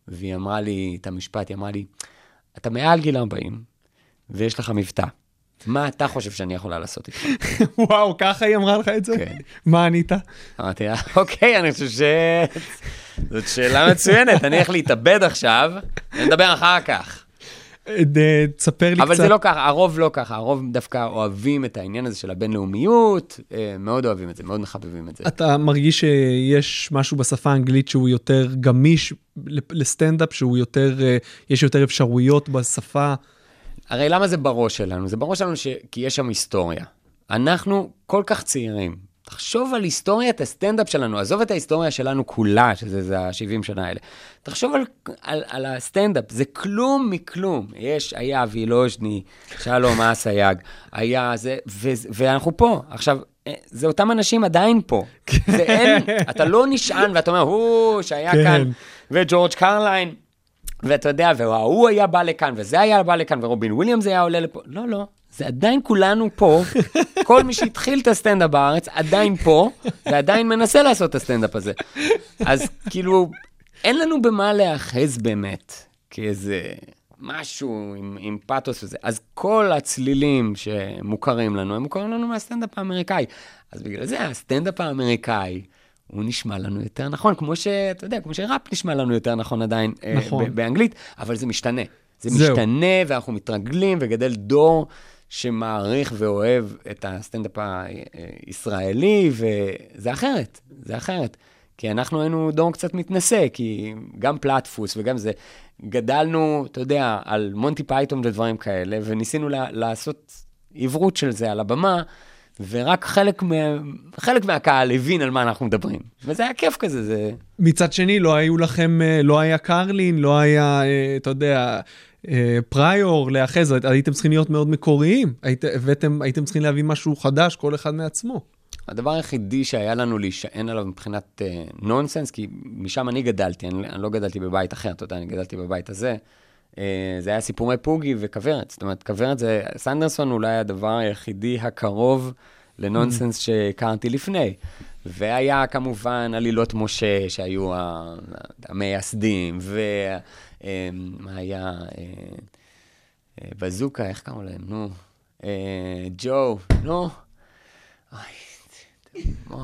והיא אמרה לי את המשפט, היא אמרה לי, אתה מעל גיל 40, ויש לך מבטא. מה אתה חושב שאני יכולה לעשות איתך? וואו, ככה היא אמרה לך את זה? כן. מה ענית? אמרתי לה, אוקיי, אני חושב ש... זאת שאלה מצוינת, אני הולך להתאבד עכשיו, נדבר אחר כך. תספר לי קצת. אבל זה לא ככה, הרוב לא ככה, הרוב דווקא אוהבים את העניין הזה של הבינלאומיות, אה, מאוד אוהבים את זה, מאוד מחבבים את זה. אתה מרגיש שיש משהו בשפה האנגלית שהוא יותר גמיש לסטנדאפ, שהוא יותר, אה, יש יותר אפשרויות בשפה? הרי למה זה בראש שלנו? זה בראש שלנו ש... כי יש שם היסטוריה. אנחנו כל כך צעירים. תחשוב על היסטוריית הסטנדאפ שלנו, עזוב את ההיסטוריה שלנו כולה, שזה זה ה-70 שנה האלה. תחשוב על, על, על הסטנדאפ, זה כלום מכלום. יש, היה וילוז'ני, שלום אסייג, היה זה, ו, ואנחנו פה. עכשיו, אה, זה אותם אנשים עדיין פה. זה אין, אתה לא נשען ואתה אומר, הוא, שהיה כן. כאן, וג'ורג' קרליין. ואתה יודע, וההוא היה בא לכאן, וזה היה בא לכאן, ורובין וויליאמס היה עולה לפה. לא, לא, זה עדיין כולנו פה. כל מי שהתחיל את הסטנדאפ בארץ עדיין פה, ועדיין מנסה לעשות את הסטנדאפ הזה. אז כאילו, אין לנו במה להיאחז באמת, כאיזה משהו עם, עם פאתוס וזה. אז כל הצלילים שמוכרים לנו, הם מוכרים לנו מהסטנדאפ האמריקאי. אז בגלל זה הסטנדאפ האמריקאי, הוא נשמע לנו יותר נכון, כמו שאתה יודע, כמו שראפ נשמע לנו יותר נכון עדיין אה, נכון. באנגלית, אבל זה משתנה. זה זהו. משתנה, ואנחנו מתרגלים, וגדל דור שמעריך ואוהב את הסטנדאפ הישראלי, וזה אחרת, זה אחרת. כי אנחנו היינו דור קצת מתנשא, כי גם פלטפוס וגם זה, גדלנו, אתה יודע, על מונטי פייתון ודברים כאלה, וניסינו לה, לעשות עיברות של זה על הבמה, ורק חלק, מה, חלק מהקהל הבין על מה אנחנו מדברים. וזה היה כיף כזה, זה... מצד שני, לא היו לכם, אה, לא היה קרלין, לא היה, אה, אתה יודע, פריור להיאחז, הייתם צריכים להיות מאוד מקוריים. היית, הבאתם, הייתם צריכים להביא משהו חדש, כל אחד מעצמו. הדבר היחידי שהיה לנו להישען עליו מבחינת אה, נונסנס, כי משם אני גדלתי, אני, אני לא גדלתי בבית אחר, אתה יודע, אני גדלתי בבית הזה. אה, זה היה סיפורי פוגי וכוורת. זאת אומרת, כוורת זה, סנדרסון אולי הדבר היחידי הקרוב לנונסנס שהכרתי לפני. והיה כמובן עלילות משה, שהיו המייסדים, ומה היה, אה, אה, בזוקה, איך קראו להם? נו, אה, ג'ו, נו.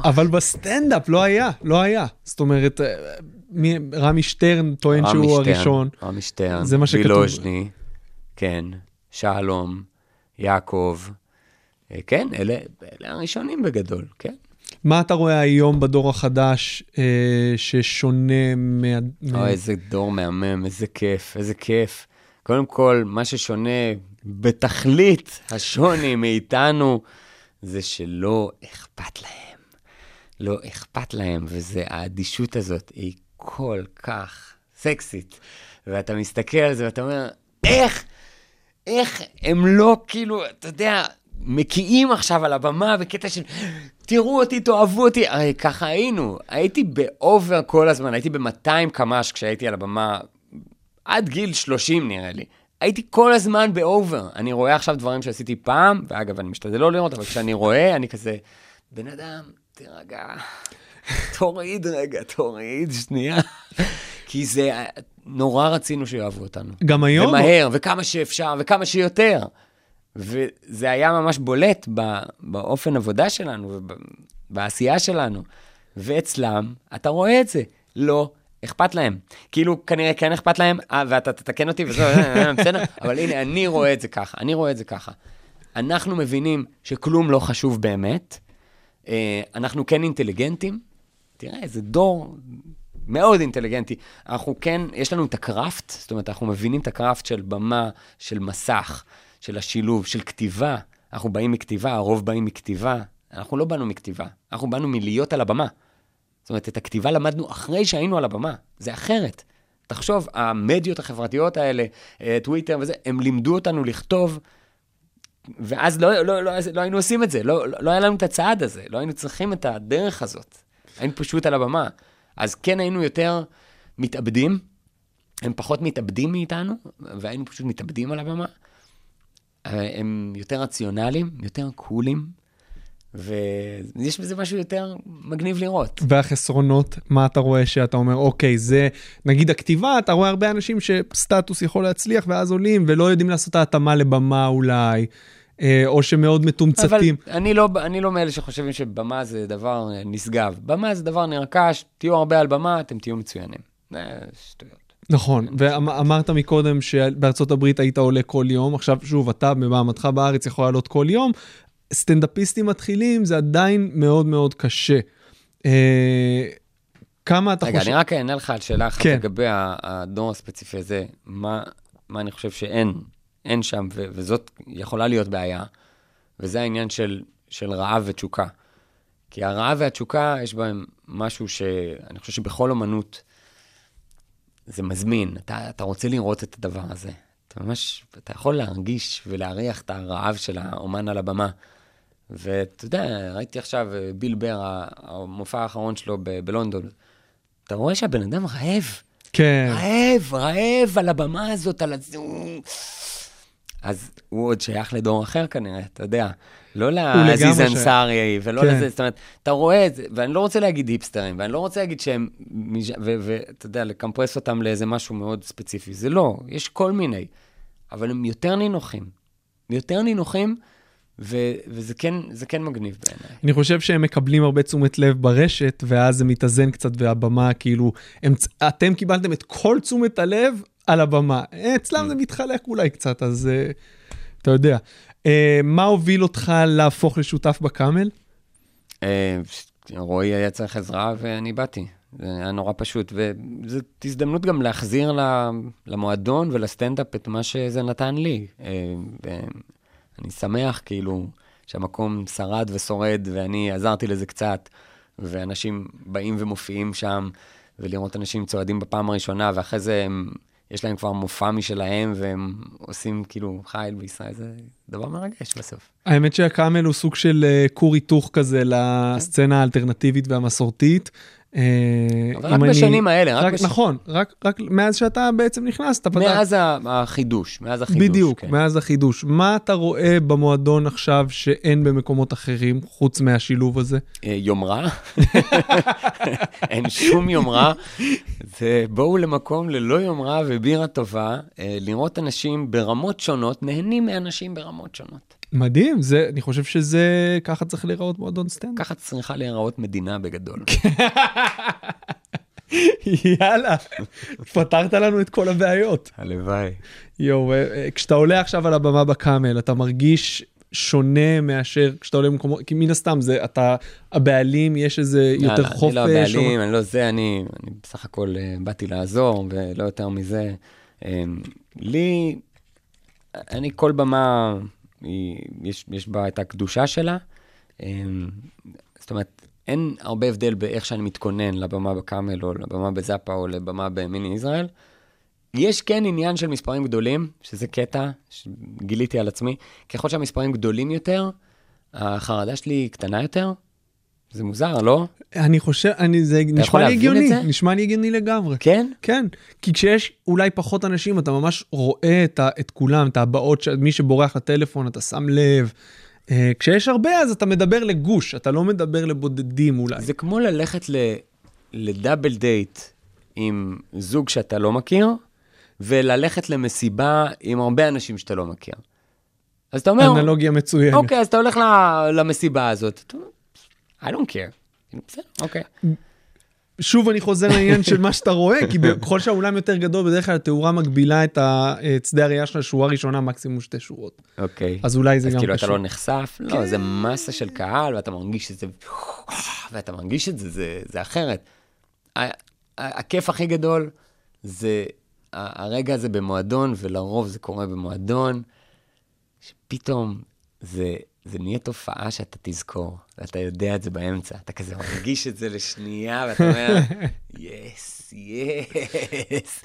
אבל בסטנדאפ לא היה, לא היה. זאת אומרת, מי- רמי שטרן טוען רמי שהוא שטרן, הראשון. רמי שטרן, זה מה שכתוב. וילוז'ני, כן, שלום, יעקב. כן, אלה, אלה הראשונים בגדול, כן. מה אתה רואה היום בדור החדש אה, ששונה מה... אוי, איזה דור מהמם, איזה כיף, איזה כיף. קודם כל, מה ששונה בתכלית השוני מאיתנו, זה שלא אכפת להם. לא אכפת להם, וזה, האדישות הזאת היא כל כך סקסית. ואתה מסתכל על זה ואתה אומר, איך, איך הם לא כאילו, אתה יודע, מקיאים עכשיו על הבמה בקטע של, תראו אותי, תאהבו אותי. הרי ככה היינו. הייתי ב over כל הזמן, הייתי ב-200 קמ"ש כשהייתי על הבמה, עד גיל 30 נראה לי. הייתי כל הזמן ב over. אני רואה עכשיו דברים שעשיתי פעם, ואגב, אני משתדל לא לראות, אבל כשאני רואה, אני כזה, בן אדם, תירגע, תוריד רגע, תוריד שנייה. כי זה, נורא רצינו שיאהבו אותנו. גם היום? ומהר, וכמה שאפשר, וכמה שיותר. וזה היה ממש בולט באופן עבודה שלנו ובעשייה שלנו. ואצלם, אתה רואה את זה, לא אכפת להם. כאילו, כנראה כן אכפת להם, אה, ואתה תתקן אותי וזהו, אה, אה, בסדר, אבל הנה, אני רואה את זה ככה, אני רואה את זה ככה. אנחנו מבינים שכלום לא חשוב באמת, אנחנו כן אינטליגנטים, תראה, איזה דור מאוד אינטליגנטי. אנחנו כן, יש לנו את הקראפט, זאת אומרת, אנחנו מבינים את הקראפט של במה, של מסך, של השילוב, של כתיבה. אנחנו באים מכתיבה, הרוב באים מכתיבה. אנחנו לא באנו מכתיבה, אנחנו באנו מלהיות על הבמה. זאת אומרת, את הכתיבה למדנו אחרי שהיינו על הבמה, זה אחרת. תחשוב, המדיות החברתיות האלה, אה, טוויטר וזה, הם לימדו אותנו לכתוב, ואז לא, לא, לא, לא היינו עושים את זה, לא, לא, היה לנו את הצעד הזה, לא היינו צריכים את הדרך הזאת. היינו פשוט על הבמה. אז כן היינו יותר מתאבדים, הם פחות מתאבדים מאיתנו, והיינו פשוט מתאבדים על הבמה. אה, הם יותר רציונליים, יותר קולים, ויש בזה משהו יותר מגניב לראות. והחסרונות, מה אתה רואה שאתה אומר, אוקיי, זה, נגיד הכתיבה, אתה רואה הרבה אנשים שסטטוס יכול להצליח ואז עולים ולא יודעים לעשות את ההתאמה לבמה אולי, אה, או שמאוד מתומצתים. אבל אני לא, אני לא מאלה שחושבים שבמה זה דבר נשגב. במה זה דבר נרכש, תהיו הרבה על במה, אתם תהיו מצוינים. שטויות. נכון, ואמרת מקודם שבארצות הברית היית עולה כל יום, עכשיו שוב, אתה במעמדך בארץ יכול לעלות כל יום, סטנדאפיסטים מתחילים זה עדיין מאוד מאוד קשה. אה, כמה אתה רגע, חושב... אני רק אענה לך על שאלה אחת כן. לגבי הדור הספציפי הזה, מה, מה אני חושב שאין, אין שם, ו- וזאת יכולה להיות בעיה, וזה העניין של, של רעב ותשוקה. כי הרעב והתשוקה, יש בהם משהו שאני חושב שבכל אומנות זה מזמין. אתה, אתה רוצה לראות את הדבר הזה. אתה ממש, אתה יכול להרגיש ולהריח את הרעב של האומן על הבמה. ואתה יודע, ראיתי עכשיו אה, ביל בר, המופע האחרון שלו ב- בלונדון. אתה רואה שהבן אדם רעב. כן, רעב, רעב על הבמה הזאת, על הזה. אז הוא עוד שייך לדור אחר כנראה, אתה יודע. לא לעזיז. אנסארי, ולא כן. לזה, זאת אומרת, אתה רואה את זה, ואני לא רוצה להגיד היפסטרים, ואני לא רוצה להגיד שהם, ואתה יודע, לקמפרס אותם לאיזה משהו מאוד ספציפי. זה לא, יש כל מיני, אבל הם יותר נינוחים. יותר נינוחים, ו- וזה כן, כן מגניב בעיניי. אני חושב שהם מקבלים הרבה תשומת לב ברשת, ואז זה מתאזן קצת, והבמה כאילו, הם, אתם קיבלתם את כל תשומת הלב על הבמה. אצלם זה מתחלק אולי קצת, אז uh, אתה יודע. Uh, מה הוביל אותך להפוך לשותף בקאמל? אה, רועי היה צריך עזרה ואני באתי. זה היה נורא פשוט, וזאת הזדמנות גם להחזיר למועדון ולסטנדאפ את מה שזה נתן לי. אה, ואני שמח כאילו שהמקום שרד ושורד, ואני עזרתי לזה קצת, ואנשים באים ומופיעים שם, ולראות אנשים צועדים בפעם הראשונה, ואחרי זה הם, יש להם כבר מופע משלהם, והם עושים כאילו חייל בישראל, זה דבר מרגש בסוף. האמת שהקאמל הוא סוג של אה, כור היתוך כזה לסצנה האלטרנטיבית והמסורתית. אה, אבל אם רק אני- בשנים האלה, רק בש- נכון, רק, רק מאז שאתה בעצם נכנסת, פתחת. מאז ה- החידוש, מאז החידוש. בדיוק, כן. מאז החידוש. מה אתה רואה במועדון עכשיו שאין במקומות אחרים, חוץ מהשילוב הזה? אה, יומרה, אין שום יומרה. זה בואו למקום ללא יומרה ובירה טובה, אה, לראות אנשים ברמות שונות, נהנים מאנשים ברמות שונות. מדהים, זה, אני חושב שזה, ככה צריך להיראות מועדון סטנדאפ. ככה צריכה להיראות מדינה בגדול. יאללה, פתרת לנו את כל הבעיות. הלוואי. יואו, אה, אה, כשאתה עולה עכשיו על הבמה בקאמל, אתה מרגיש שונה מאשר כשאתה עולה במקומות, כי מן הסתם זה, אתה, הבעלים, יש איזה יותר יאללה, חופש. אני לא או- הבעלים, אני לא זה, אני, אני בסך הכל אה, באתי לעזור, ולא יותר מזה. אה, לי, אני כל במה, היא, יש, יש בה את הקדושה שלה. אה, זאת אומרת, אין הרבה הבדל באיך שאני מתכונן לבמה בקאמל, או לבמה בזאפה, או לבמה במיני ישראל. יש כן עניין של מספרים גדולים, שזה קטע שגיליתי על עצמי. ככל שהמספרים גדולים יותר, החרדה שלי קטנה יותר. זה מוזר, לא? אני חושב, אני, זה נשמע לי הגיוני? נשמע לי הגיוני לגמרי. כן? כן, כי כשיש אולי פחות אנשים, אתה ממש רואה את, ה, את כולם, את הבעות, ש- מי שבורח לטלפון, אתה שם לב. אה, כשיש הרבה, אז אתה מדבר לגוש, אתה לא מדבר לבודדים אולי. זה כמו ללכת ל, לדאבל דייט עם זוג שאתה לא מכיר, וללכת למסיבה עם הרבה אנשים שאתה לא מכיר. אז אתה אומר, אנלוגיה מצוינת. אוקיי, אז אתה הולך ל- למסיבה הזאת, I don't care. בסדר, אוקיי. שוב אני חוזר לעניין של מה שאתה רואה, כי ככל שהאולם יותר גדול, בדרך כלל התאורה מגבילה את את שדה הראייה של השורה הראשונה, מקסימום שתי שורות. אוקיי. אז אולי זה אז גם כאילו אתה קשור. לא נחשף? לא, זה מסה של קהל, ואתה מרגיש שזה... ואתה מרגיש את זה, זה, זה אחרת. הכיף הכי גדול זה הרגע הזה במועדון, ולרוב זה קורה במועדון, שפתאום זה, זה נהיה תופעה שאתה תזכור, ואתה יודע את זה באמצע. אתה כזה מרגיש את זה לשנייה, ואתה אומר, יס, יס.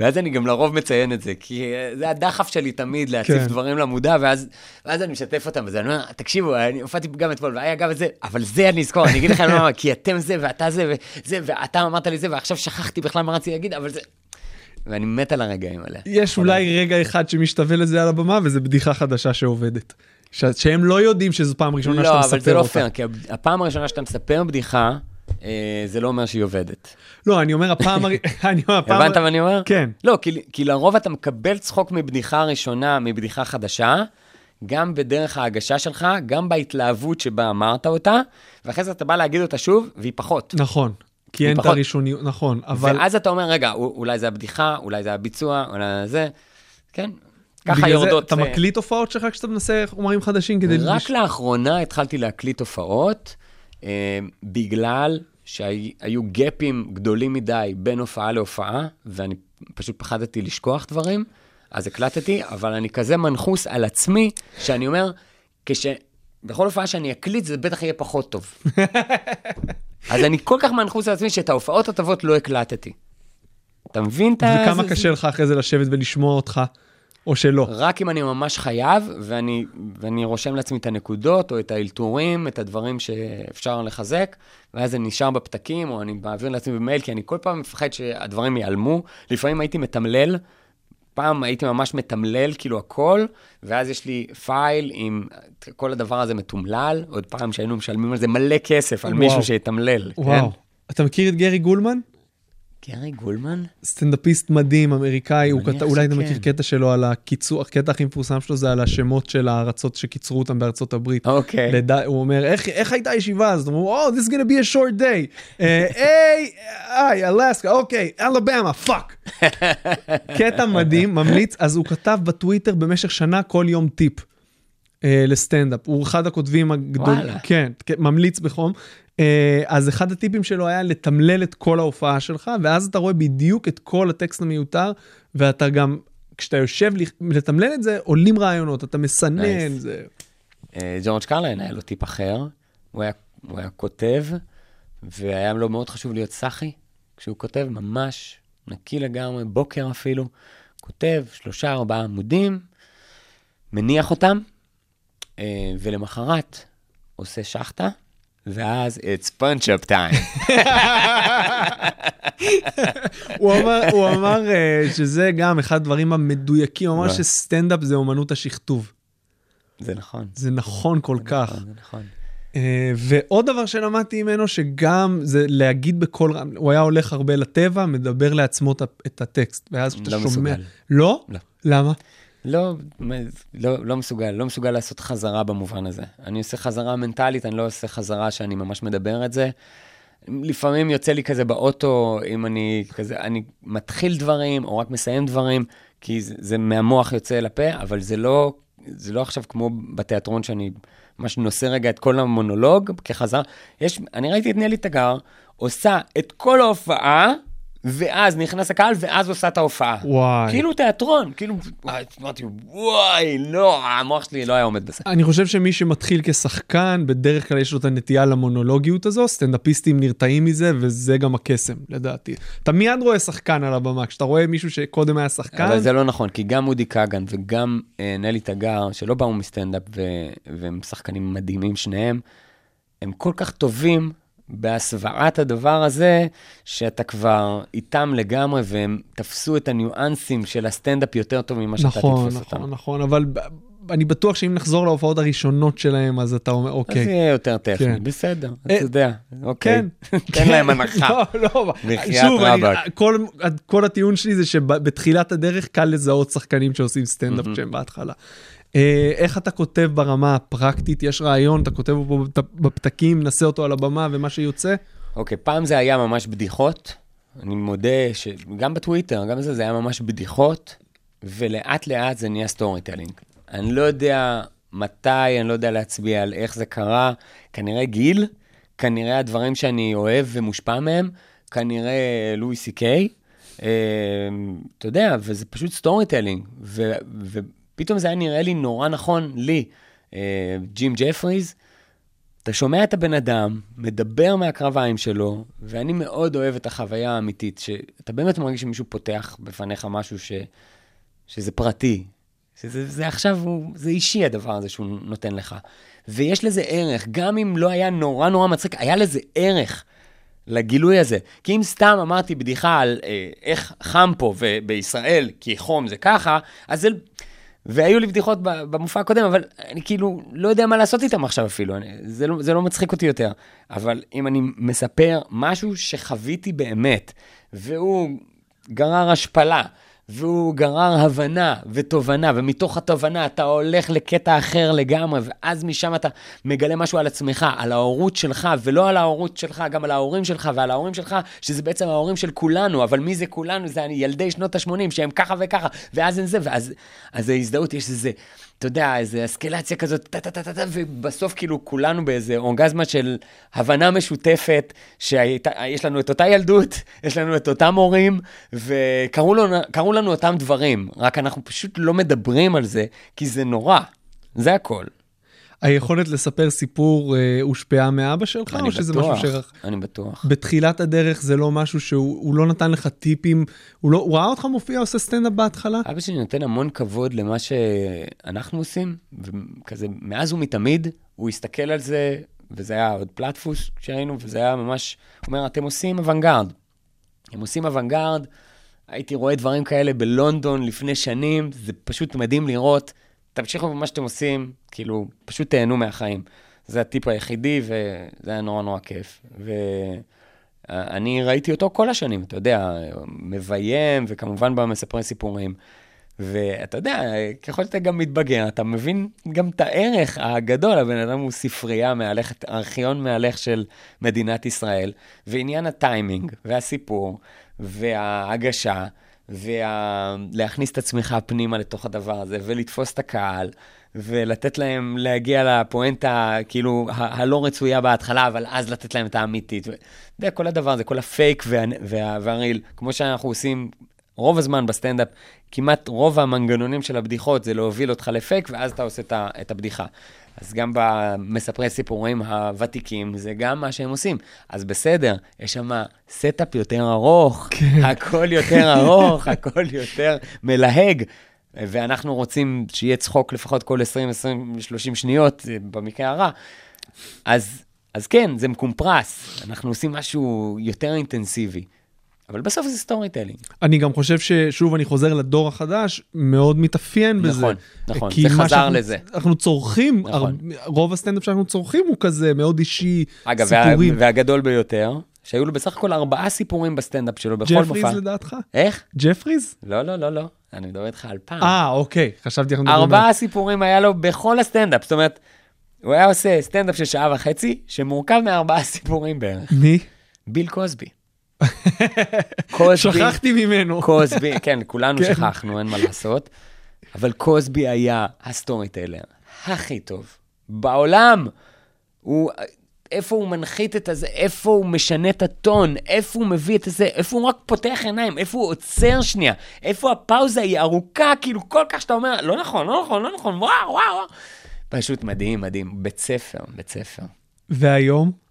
ואז אני גם לרוב מציין את זה, כי זה הדחף שלי תמיד להציף כן. דברים למודע, ואז, ואז אני משתף אותם, ואז אני אומר, תקשיבו, אני הופעתי גם אתמול, והיה גם את זה, אבל זה אני אזכור, אני אגיד לכם למה, כי אתם זה, ואתה זה, וזה, ואתה אמרת לי זה, ועכשיו שכחתי בכלל מה רציתי להגיד, אבל זה... ואני מת על הרגעים האלה. יש אולי רגע אחד שמשתווה לזה על הבמה, וזו בדיחה חדשה שעובדת. ש- שהם לא יודעים שזו פעם ראשונה שאתה לא, מספר אבל זה לא אותה. פייר, כי הפעם הראשונה שאתה מספר בדיחה, אה, זה לא אומר שהיא עובדת. לא, אני אומר הפעם... אני אומר הפעם... הבנת מה אני אומר? כן. לא, כי, כי לרוב אתה מקבל צחוק מבדיחה ראשונה, מבדיחה חדשה, גם בדרך ההגשה שלך, גם בהתלהבות שבה אמרת אותה, ואחרי זה אתה בא להגיד אותה שוב, והיא פחות. נכון. כי אין את. הראשוניות, נכון, אבל... ואז אתה אומר, רגע, אולי זה הבדיחה, אולי זה הביצוע, אולי זה... כן, ככה בגלל זה יורדות. אתה אה, מקליט הופעות שלך כשאתה מנסה חומרים חדשים כדי... רק לש- לאחרונה התחלתי להקליט הופעות, אה, בגלל שהיו גאפים גדולים מדי בין הופעה להופעה, ואני פשוט פחדתי לשכוח דברים, אז הקלטתי, אבל אני כזה מנחוס על עצמי, שאני אומר, כש... בכל הופעה שאני אקליט, זה בטח יהיה פחות טוב. אז אני כל כך מנחוס על עצמי שאת ההופעות הטובות לא הקלטתי. אתה מבין את ה... וכמה זה- קשה לך אחרי זה לשבת ולשמוע אותך, או שלא. רק אם אני ממש חייב, ואני, ואני רושם לעצמי את הנקודות, או את האלתורים, את הדברים שאפשר לחזק, ואז זה נשאר בפתקים, או אני מעביר לעצמי במייל, כי אני כל פעם מפחד שהדברים ייעלמו. לפעמים הייתי מתמלל, פעם הייתי ממש מתמלל, כאילו הכל, ואז יש לי פייל עם כל הדבר הזה מתומלל, עוד פעם שהיינו משלמים על זה מלא כסף, על וואו. מישהו שיתמלל. וואו. אתה מכיר את גרי גולמן? כן? גרי גולמן? סטנדאפיסט מדהים, אמריקאי, הוא כתב, אולי אתה שכן. מכיר קטע שלו על הקיצור, הקטע הכי מפורסם שלו זה על השמות של הארצות שקיצרו אותם בארצות הברית. אוקיי. לדע, הוא אומר, איך, איך הייתה הישיבה הזאת? הוא אומר, Oh, this is gonna be a short day. היי, היי, אלסקה, אוקיי, אלבמה, fuck. קטע מדהים, ממליץ, אז הוא כתב בטוויטר במשך שנה כל יום טיפ. אה, לסטנדאפ, הוא אחד הכותבים הגדולים. כן, כן, ממליץ בחום. אה, אז אחד הטיפים שלו היה לתמלל את כל ההופעה שלך, ואז אתה רואה בדיוק את כל הטקסט המיותר, ואתה גם, כשאתה יושב לתמלל את זה, עולים רעיונות, אתה מסנן, Nice. זה... אה, ג'ורג' קרליין היה לו טיפ אחר, הוא היה, הוא היה כותב, והיה לו מאוד חשוב להיות סאחי כשהוא כותב, ממש נקי לגמרי, בוקר אפילו, כותב שלושה ארבעה עמודים, מניח אותם, אה, ולמחרת עושה שחטה, ואז it's punch-up time. הוא אמר, הוא אמר אה, שזה גם אחד הדברים המדויקים, הוא אמר. שסטנדאפ זה אומנות השכתוב. זה נכון. זה נכון כל כך. זה נכון. אה, ועוד דבר שלמדתי ממנו, שגם זה להגיד בקול רם, הוא היה הולך הרבה לטבע, מדבר לעצמו את הטקסט, ואז כשאתה לא שומע... מסוגל. לא? לא. למה? לא, לא, לא מסוגל, לא מסוגל לעשות חזרה במובן הזה. אני עושה חזרה מנטלית, אני לא עושה חזרה שאני ממש מדבר את זה. לפעמים יוצא לי כזה באוטו, אם אני כזה, אני מתחיל דברים, או רק מסיים דברים, כי זה, זה מהמוח יוצא לפה, אבל זה לא, זה לא עכשיו כמו בתיאטרון שאני ממש נושא רגע את כל המונולוג כחזרה. יש, אני ראיתי את נלי תגר עושה את כל ההופעה, ואז נכנס הקהל, ואז עושה את ההופעה. וואי. כאילו תיאטרון, כאילו, אמרתי, וואי, לא, המוח שלי לא היה עומד בזה. אני חושב שמי שמתחיל כשחקן, בדרך כלל יש לו את הנטייה למונולוגיות הזו, סטנדאפיסטים נרתעים מזה, וזה גם הקסם, לדעתי. אתה מיד רואה שחקן על הבמה, כשאתה רואה מישהו שקודם היה שחקן, אבל זה לא נכון, כי גם אודי כגן וגם אה, נלי תגר, שלא באו מסטנדאפ ו- והם שחקנים מדהימים שניהם, הם כל כך טובים בהסוואת הדבר הזה, שאתה כבר איתם לגמרי, והם תפסו את הניואנסים של הסטנדאפ יותר טוב ממה שאתה נכון, תתפוס נכון, אותם. נכון, אבל ב- אני בטוח שאם נחזור להופעות הראשונות שלהם, אז אתה אומר, אז אוקיי. זה יהיה יותר טכני, כן. בסדר, אה, אתה יודע, אוקיי. כן. תן להם הנחה. לא, לא, שוב, אני-. כל, כל הטיעון שלי זה שבתחילת הדרך קל לזהות שחקנים שעושים סטנדאפ. כשהם בהתחלה. אה, איך אתה כותב ברמה הפרקטית? יש רעיון, אתה כותב אותו בפת- בפתקים, נסה אותו על הבמה ומה שיוצא? אוקיי, פעם זה היה ממש בדיחות. אני מודה שגם בטוויטר, גם זה, זה היה ממש בדיחות, ולאט לאט זה נהיה storytelling. אני לא יודע מתי, אני לא יודע להצביע על איך זה קרה. כנראה גיל, כנראה הדברים שאני אוהב ומושפע מהם, כנראה לואי סי קיי. אה, אתה יודע, וזה פשוט storytelling. ופתאום זה היה נראה לי נורא נכון לי. אה, ג'ים ג'פריז, אתה שומע את הבן אדם, מדבר מהקרביים שלו, ואני מאוד אוהב את החוויה האמיתית, שאתה באמת מרגיש שמישהו פותח בפניך משהו ש, שזה פרטי, שזה זה עכשיו, הוא, זה אישי הדבר הזה שהוא נותן לך. ויש לזה ערך, גם אם לא היה נורא נורא מצחיק, היה לזה ערך לגילוי הזה. כי אם סתם אמרתי בדיחה על אה, איך חם פה ובישראל, כי חום זה ככה, אז זה... והיו לי בדיחות במופע הקודם, אבל אני כאילו לא יודע מה לעשות איתם עכשיו אפילו, אני, זה, לא, זה לא מצחיק אותי יותר. אבל אם אני מספר משהו שחוויתי באמת, והוא גרר השפלה, והוא גרר הבנה ותובנה, ומתוך התובנה אתה הולך לקטע אחר לגמרי, ואז משם אתה מגלה משהו על עצמך, על ההורות שלך, ולא על ההורות שלך, גם על ההורים שלך ועל ההורים שלך, שזה בעצם ההורים של כולנו, אבל מי זה כולנו? זה ילדי שנות ה-80, שהם ככה וככה, ואז אין זה, ואז אז ההזדהות, יש איזה, אתה יודע, איזה אסקלציה כזאת, טה-טה-טה-טה, ובסוף כאילו כולנו באיזה אורגזמה של הבנה משותפת, שיש לנו את אותה ילדות, יש לנו את אותם הורים, וקרו לנו, לנו אותם דברים, רק אנחנו פשוט לא מדברים על זה, כי זה נורא, זה הכל. היכולת לספר סיפור אה, הושפעה מאבא שלך, או שזה בטוח, משהו ש... אני בטוח. בתחילת הדרך זה לא משהו שהוא הוא לא נתן לך טיפים, הוא, לא, הוא ראה אותך מופיע עושה סטנדאפ בהתחלה? אבא שלי נותן המון כבוד למה שאנחנו עושים, וכזה, מאז ומתמיד, הוא הסתכל על זה, וזה היה עוד פלטפוס כשהיינו, וזה היה ממש, הוא אומר, אתם עושים אוונגרד. הם עושים אוונגרד, הייתי רואה דברים כאלה בלונדון לפני שנים, זה פשוט מדהים לראות. תמשיכו במה שאתם עושים, כאילו, פשוט תהנו מהחיים. זה הטיפ היחידי, וזה היה נורא נורא כיף. ואני ראיתי אותו כל השנים, אתה יודע, מביים, וכמובן במספרי סיפורים. ואתה יודע, ככל שאתה גם מתבגר, אתה מבין גם את הערך הגדול. הבן אדם הוא ספרייה מהלכת, ארכיון מהלך של מדינת ישראל, ועניין הטיימינג, והסיפור, וההגשה, ולהכניס את עצמך פנימה לתוך הדבר הזה, ולתפוס את הקהל, ולתת להם להגיע לפואנטה, כאילו, ה- הלא רצויה בהתחלה, אבל אז לתת להם את האמיתית. אתה יודע, כל הדבר הזה, כל הפייק וה- וה- והריל, כמו שאנחנו עושים רוב הזמן בסטנדאפ, כמעט רוב המנגנונים של הבדיחות זה להוביל אותך לפייק, ואז אתה עושה את הבדיחה. אז גם במספרי סיפורים הוותיקים, זה גם מה שהם עושים. אז בסדר, יש שם setup יותר ארוך, כן. הכל יותר ארוך, הכל יותר מלהג. ואנחנו רוצים שיהיה צחוק לפחות כל 20, 20, 30 שניות, במקרה הרע. אז אז כן, זה מקומפרס, אנחנו עושים משהו יותר אינטנסיבי. אבל בסוף זה storytelling. אני גם חושב ששוב, אני חוזר לדור החדש, מאוד מתאפיין בזה. נכון, נכון, זה חזר שאנחנו- לזה. אנחנו צורכים, נכון. הר- רוב הסטנדאפ שאנחנו צורכים הוא כזה מאוד אישי, אגב, וה, סיפורים. והגדול ביותר, שהיו לו בסך הכל ארבעה סיפורים בסטנדאפ שלו, בכל ג'פריז מופע. לדעתך? איך? ג'פריז? לא, לא, לא, לא. אני מדבר איתך על פעם. אה, אוקיי, חשבתי אנחנו מדברים ארבעה סיפורים היה לו בכל הסטנדאפ. זאת אומרת, הוא היה עושה סטנדאפ של שעה וחצי, שמורכב מארבעה סיפורים בערך. מי? ביל קוסבי. קוסבי, שכחתי ממנו. קוסבי, כן, כולנו כן. שכחנו, אין מה לעשות. אבל קוסבי היה ה storyteller הכי טוב בעולם. הוא, איפה הוא מנחית את הזה, איפה הוא משנה את הטון, איפה הוא מביא את הזה, איפה הוא רק פותח עיניים, איפה הוא עוצר שנייה, איפה הפאוזה היא ארוכה, כאילו כל כך שאתה אומר, לא נכון, לא נכון, לא נכון, וואו, וואו, וואו. פשוט מדהים, מדהים. בית ספר, בית ספר. והיום?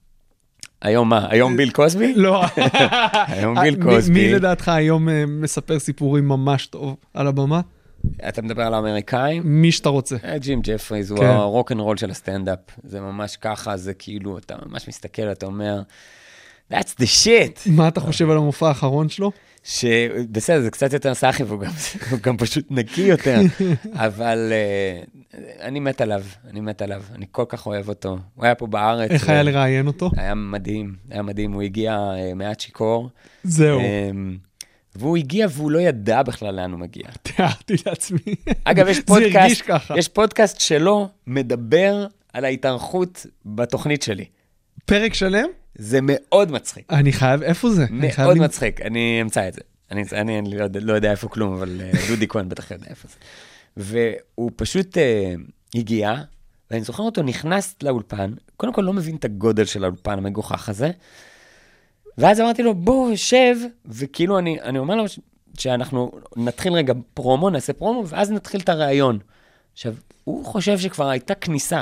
היום מה? היום ביל קוסבי? לא. היום ביל קוסבי. מי לדעתך היום אה, מספר סיפורים ממש טוב על הבמה? אתה מדבר על האמריקאים? מי שאתה רוצה. אה, ג'ים ג'פריז הוא כן. הרוק אנד רול של הסטנדאפ. זה ממש ככה, זה כאילו, אתה ממש מסתכל, אתה אומר, That's the shit. מה אתה חושב על המופע האחרון שלו? שבסדר, זה קצת יותר סאחי, והוא גם, גם פשוט נקי יותר, אבל אה, אני מת עליו, אני מת עליו, אני כל כך אוהב אותו. הוא היה פה בארץ. איך ו- היה לראיין אותו? היה מדהים, היה מדהים, הוא הגיע uh, מעט שיכור. זהו, אמ, והוא הגיע והוא לא ידע בכלל לאן הוא מגיע. תיארתי לעצמי. אגב, יש פודקאסט. יש פודקאסט שלו מדבר על ההתארכות בתוכנית שלי. פרק שלם? זה מאוד מצחיק, אני חייב, איפה זה? מאוד מצחיק, אני אמצא את זה. אני, אני, אני לא, לא יודע איפה כלום, אבל אה, דודי כהן בטח יודע איפה זה. והוא פשוט אה, הגיע, ואני זוכר אותו נכנס לאולפן, קודם כל לא מבין את הגודל של האולפן המגוחך הזה, ואז אמרתי לו, בוא, שב, וכאילו אני, אני אומר לו ש- שאנחנו נתחיל רגע פרומו, נעשה פרומו, ואז נתחיל את הראיון. עכשיו, הוא חושב שכבר הייתה כניסה.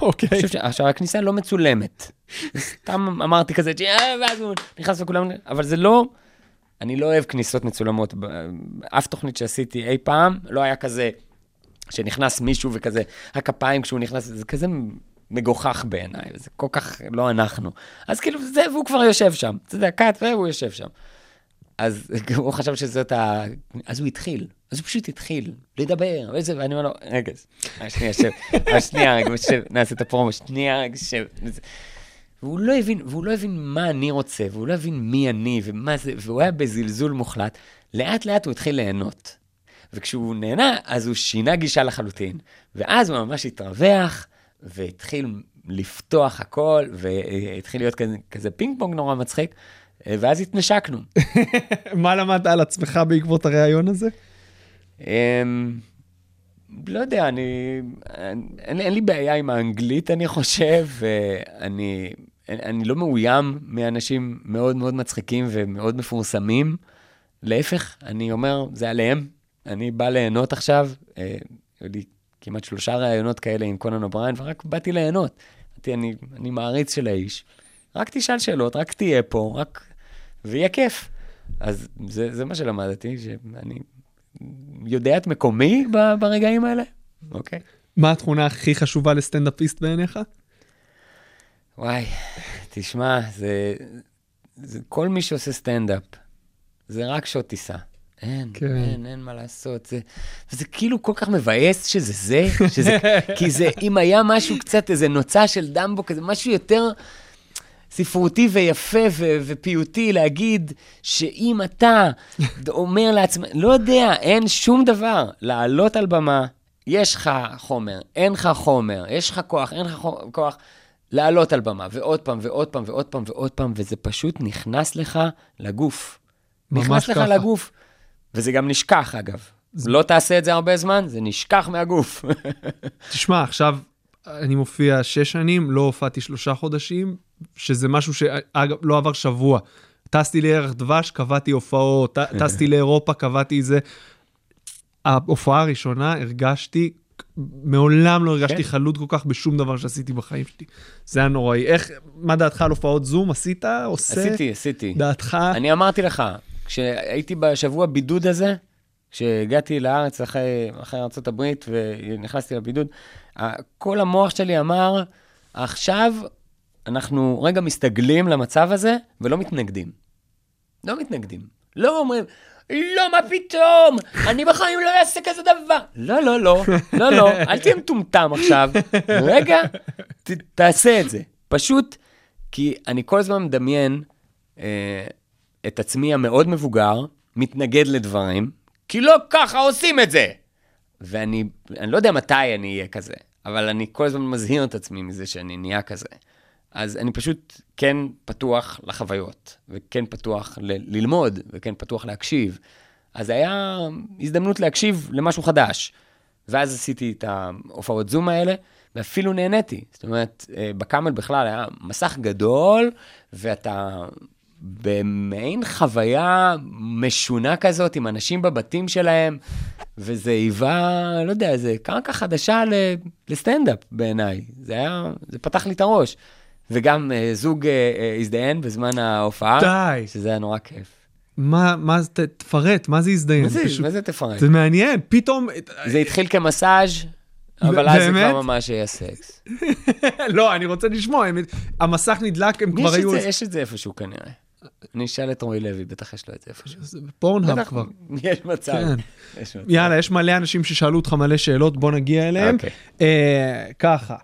אוקיי. עכשיו, הכניסה לא מצולמת. סתם אמרתי כזה, "אה", ואז הוא נכנס וכולם... אבל זה לא... אני לא אוהב כניסות מצולמות. אף תוכנית שעשיתי אי פעם, לא היה כזה שנכנס מישהו וכזה, הכפיים כשהוא נכנס, זה כזה מגוחך בעיניי, זה כל כך לא אנחנו. אז כאילו, זה, והוא כבר יושב שם. אתה יודע, קאט, והוא יושב שם. אז הוא חשב שזאת ה... אז הוא התחיל, אז הוא פשוט התחיל לדבר, וזה, ואני אומר לו, רגע, אה, שנייה, שב, אה, שנייה, רגע, נעשה את הפרומו, שנייה, רגע, שב. והוא לא הבין, והוא לא הבין מה אני רוצה, והוא לא הבין מי אני, ומה זה, והוא היה בזלזול מוחלט. לאט לאט הוא התחיל ליהנות. וכשהוא נהנה, אז הוא שינה גישה לחלוטין. ואז הוא ממש התרווח, והתחיל לפתוח הכל, והתחיל להיות כזה, כזה פינג פונג נורא מצחיק, ואז התנשקנו. מה למדת על עצמך בעקבות הריאיון הזה? אמ, לא יודע, אני... אין, אין לי בעיה עם האנגלית, אני חושב, ואני אני לא מאוים מאנשים מאוד מאוד מצחיקים ומאוד מפורסמים. להפך, אני אומר, זה עליהם. אני בא ליהנות עכשיו. אה, היו לי כמעט שלושה ראיונות כאלה עם קונן אובריין, ורק באתי ליהנות. אני, אני מעריץ של האיש. רק תשאל שאלות, רק תהיה פה, רק... ויהיה כיף. אז זה, זה מה שלמדתי, שאני יודע את מקומי ב- ברגעים האלה. אוקיי. מה התכונה הכי חשובה לסטנדאפיסט בעיניך? וואי, תשמע, זה, זה כל מי שעושה סטנדאפ, זה רק שעות טיסה. אין, כן. אין, אין מה לעשות. זה, וזה כאילו כל כך מבאס שזה זה, שזה, כי זה, אם היה משהו קצת, איזה נוצה של דמבו, כזה משהו יותר ספרותי ויפה ו- ופיוטי, להגיד שאם אתה אומר לעצמך, לא יודע, אין שום דבר, לעלות על במה, יש לך חומר, אין לך חומר, יש לך כוח, אין לך כוח, לעלות על במה, ועוד פעם, ועוד פעם, ועוד פעם, ועוד פעם, וזה פשוט נכנס לך לגוף. נכנס לך ככה. לגוף. וזה גם נשכח, אגב. לא תעשה את זה הרבה זמן, זה נשכח מהגוף. תשמע, עכשיו אני מופיע שש שנים, לא הופעתי שלושה חודשים, שזה משהו שאגב, לא עבר שבוע. טסתי לירח דבש, קבעתי הופעות, טסתי לאירופה, קבעתי זה. ההופעה הראשונה הרגשתי, מעולם לא הרגשתי כן. חלוד כל כך בשום דבר שעשיתי בחיים שלי. זה היה נוראי. איך, מה דעתך על הופעות זום? עשית? עושה? עשיתי, עשיתי. דעתך? אני אמרתי לך, כשהייתי בשבוע בידוד הזה, כשהגעתי לארץ אחרי, אחרי ארה"ב ונכנסתי לבידוד, כל המוח שלי אמר, עכשיו אנחנו רגע מסתגלים למצב הזה ולא מתנגדים. לא מתנגדים. לא אומרים, לא, מה פתאום? אני בחיים לא אעשה כזה דבר. לא, לא, לא, לא, לא, אל תהיה מטומטם עכשיו. רגע, ת, תעשה את זה. פשוט, כי אני כל הזמן מדמיין אה, את עצמי המאוד מבוגר, מתנגד לדברים, כי לא ככה עושים את זה. ואני אני לא יודע מתי אני אהיה כזה, אבל אני כל הזמן מזהיר את עצמי מזה שאני נהיה כזה. אז אני פשוט כן פתוח לחוויות, וכן פתוח ל- ללמוד, וכן פתוח להקשיב. אז היה הזדמנות להקשיב למשהו חדש. ואז עשיתי את ההופעות זום האלה, ואפילו נהניתי. זאת אומרת, אה, בקאמל בכלל היה מסך גדול, ואתה במעין חוויה משונה כזאת, עם אנשים בבתים שלהם, וזה היווה, לא יודע, איזה קרקע חדשה לסטנדאפ בעיניי. זה היה, זה פתח לי את הראש. וגם אה, זוג אה, אה, הזדיין בזמן ההופעה, די. שזה היה נורא כיף. מה, מה זה, ת- תפרט, מה זה הזדיין? מה זה, פשוט- מה זה תפרט? זה מעניין, פתאום... זה התחיל כמסאז', אבל אז זה באמת? כבר ממש היה סקס. לא, אני רוצה לשמוע, הם- המסך נדלק, הם יש כבר את היו... זה- יש את זה איפשהו כנראה. אני אשאל את רועי לוי, בטח יש לו את זה איפשהו. זה פורנהאב כבר. יש מצב. כן. יש מצב. יאללה, יש מלא אנשים ששאלו אותך מלא שאלות, בוא נגיע אליהם. אוקיי. אה, ככה.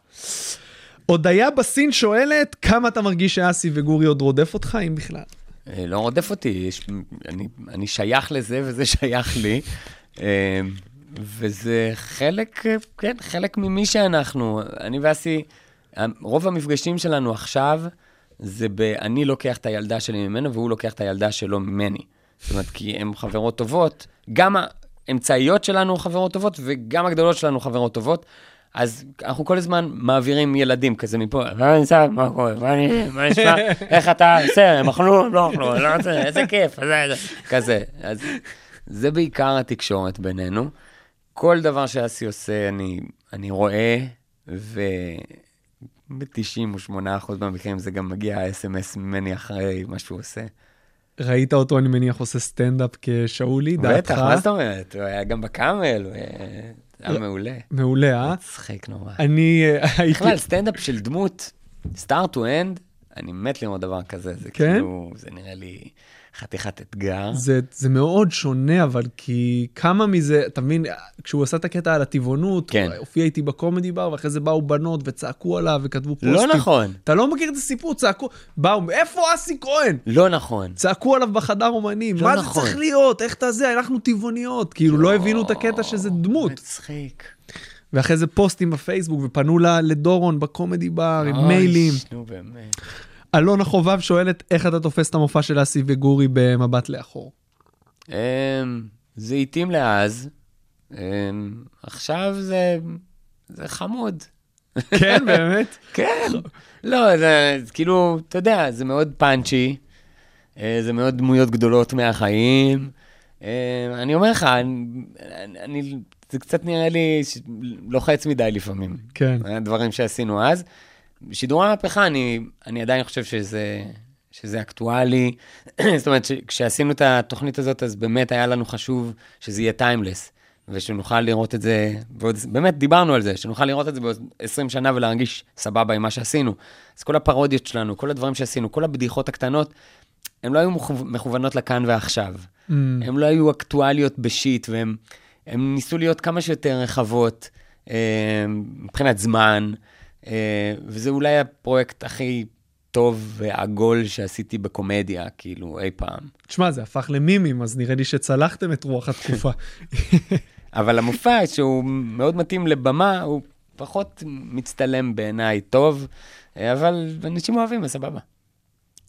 הודיה בסין שואלת, כמה אתה מרגיש שאסי וגורי עוד רודף אותך, אם בכלל? אה, לא רודף אותי, יש, אני, אני שייך לזה וזה שייך לי. אה, וזה חלק, אה, כן, חלק ממי שאנחנו. אני ואסי, אה, רוב המפגשים שלנו עכשיו, זה ב... אני לוקח את הילדה שלי ממנו והוא לוקח את הילדה שלו ממני. זאת אומרת, כי הן חברות טובות, גם האמצעיות שלנו חברות טובות וגם הגדולות שלנו חברות טובות. אז אנחנו כל הזמן מעבירים ילדים כזה מפה, מה נמצא, מה קורה, מה נשמע, איך אתה עושה, הם אכלו, הם לא אכלו, לא רוצה, איזה כיף, זה- זה- כזה. אז זה בעיקר התקשורת בינינו. כל דבר שאסי עושה, אני, אני רואה, וב-98% מהמקרים זה גם מגיע אס.אם.אס ממני אחרי מה שהוא עושה. ראית אותו, אני מניח, עושה סטנדאפ כשאולי, דעתך? בטח, מה זאת אומרת? הוא היה גם בקאמל, הוא היה- היה מעולה. מעולה, אה? מצחיק נורא. אני אה, הייתי... בכלל, סטנדאפ של דמות, start to end, אני מת לראות דבר כזה. זה כן? כאילו, זה נראה לי חתיכת אתגר. זה, זה מאוד שונה, אבל כי כמה מזה, אתה מבין, כשהוא עשה את הקטע על הטבעונות, כן. הוא הופיע איתי בקומדי בר, ואחרי זה באו בנות וצעקו עליו וכתבו פוסטים. לא נכון, אתה לא מכיר את הסיפור, צעקו, באו, איפה אסי כהן? לא נכון. צעקו עליו בחדר אומנים, לא מה נכון. זה צריך להיות? איך אתה זה? אנחנו טבעוניות. כאילו, לא הבינו את הקטע שזה דמות. מצחיק. ואחרי זה פוסטים בפייסבוק, ופנו לה- לדורון בקומדי בר עם אוי, מיילים. נו באמת. אלונה חובב שואלת, איך אתה תופס את המופע של אסי וגורי במבט לאחור? אמ, זה התאים לאז, אמ, עכשיו זה, זה חמוד. כן, באמת? כן. לא, זה כאילו, אתה יודע, זה מאוד פאנצ'י, אה, זה מאוד דמויות גדולות מהחיים. אה, אני אומר לך, אני, אני, זה קצת נראה לי לוחץ מדי לפעמים. כן. הדברים שעשינו אז. שידורי המהפכה, אני, אני עדיין חושב שזה, שזה אקטואלי. זאת אומרת, ש- כשעשינו את התוכנית הזאת, אז באמת היה לנו חשוב שזה יהיה טיימלס, ושנוכל לראות את זה, ועוד, באמת דיברנו על זה, שנוכל לראות את זה בעוד 20 שנה ולהרגיש סבבה עם מה שעשינו. אז כל הפרודיות שלנו, כל הדברים שעשינו, כל הבדיחות הקטנות, הן לא היו מכו- מכוונות לכאן ועכשיו. Mm. הן לא היו אקטואליות בשיט, והן הן ניסו להיות כמה שיותר רחבות אה, מבחינת זמן, וזה אולי הפרויקט הכי טוב ועגול שעשיתי בקומדיה, כאילו, אי פעם. תשמע, זה הפך למימים, אז נראה לי שצלחתם את רוח התקופה. אבל המופע, שהוא מאוד מתאים לבמה, הוא פחות מצטלם בעיניי טוב, אה, אבל אנשים אוהבים, אז סבבה.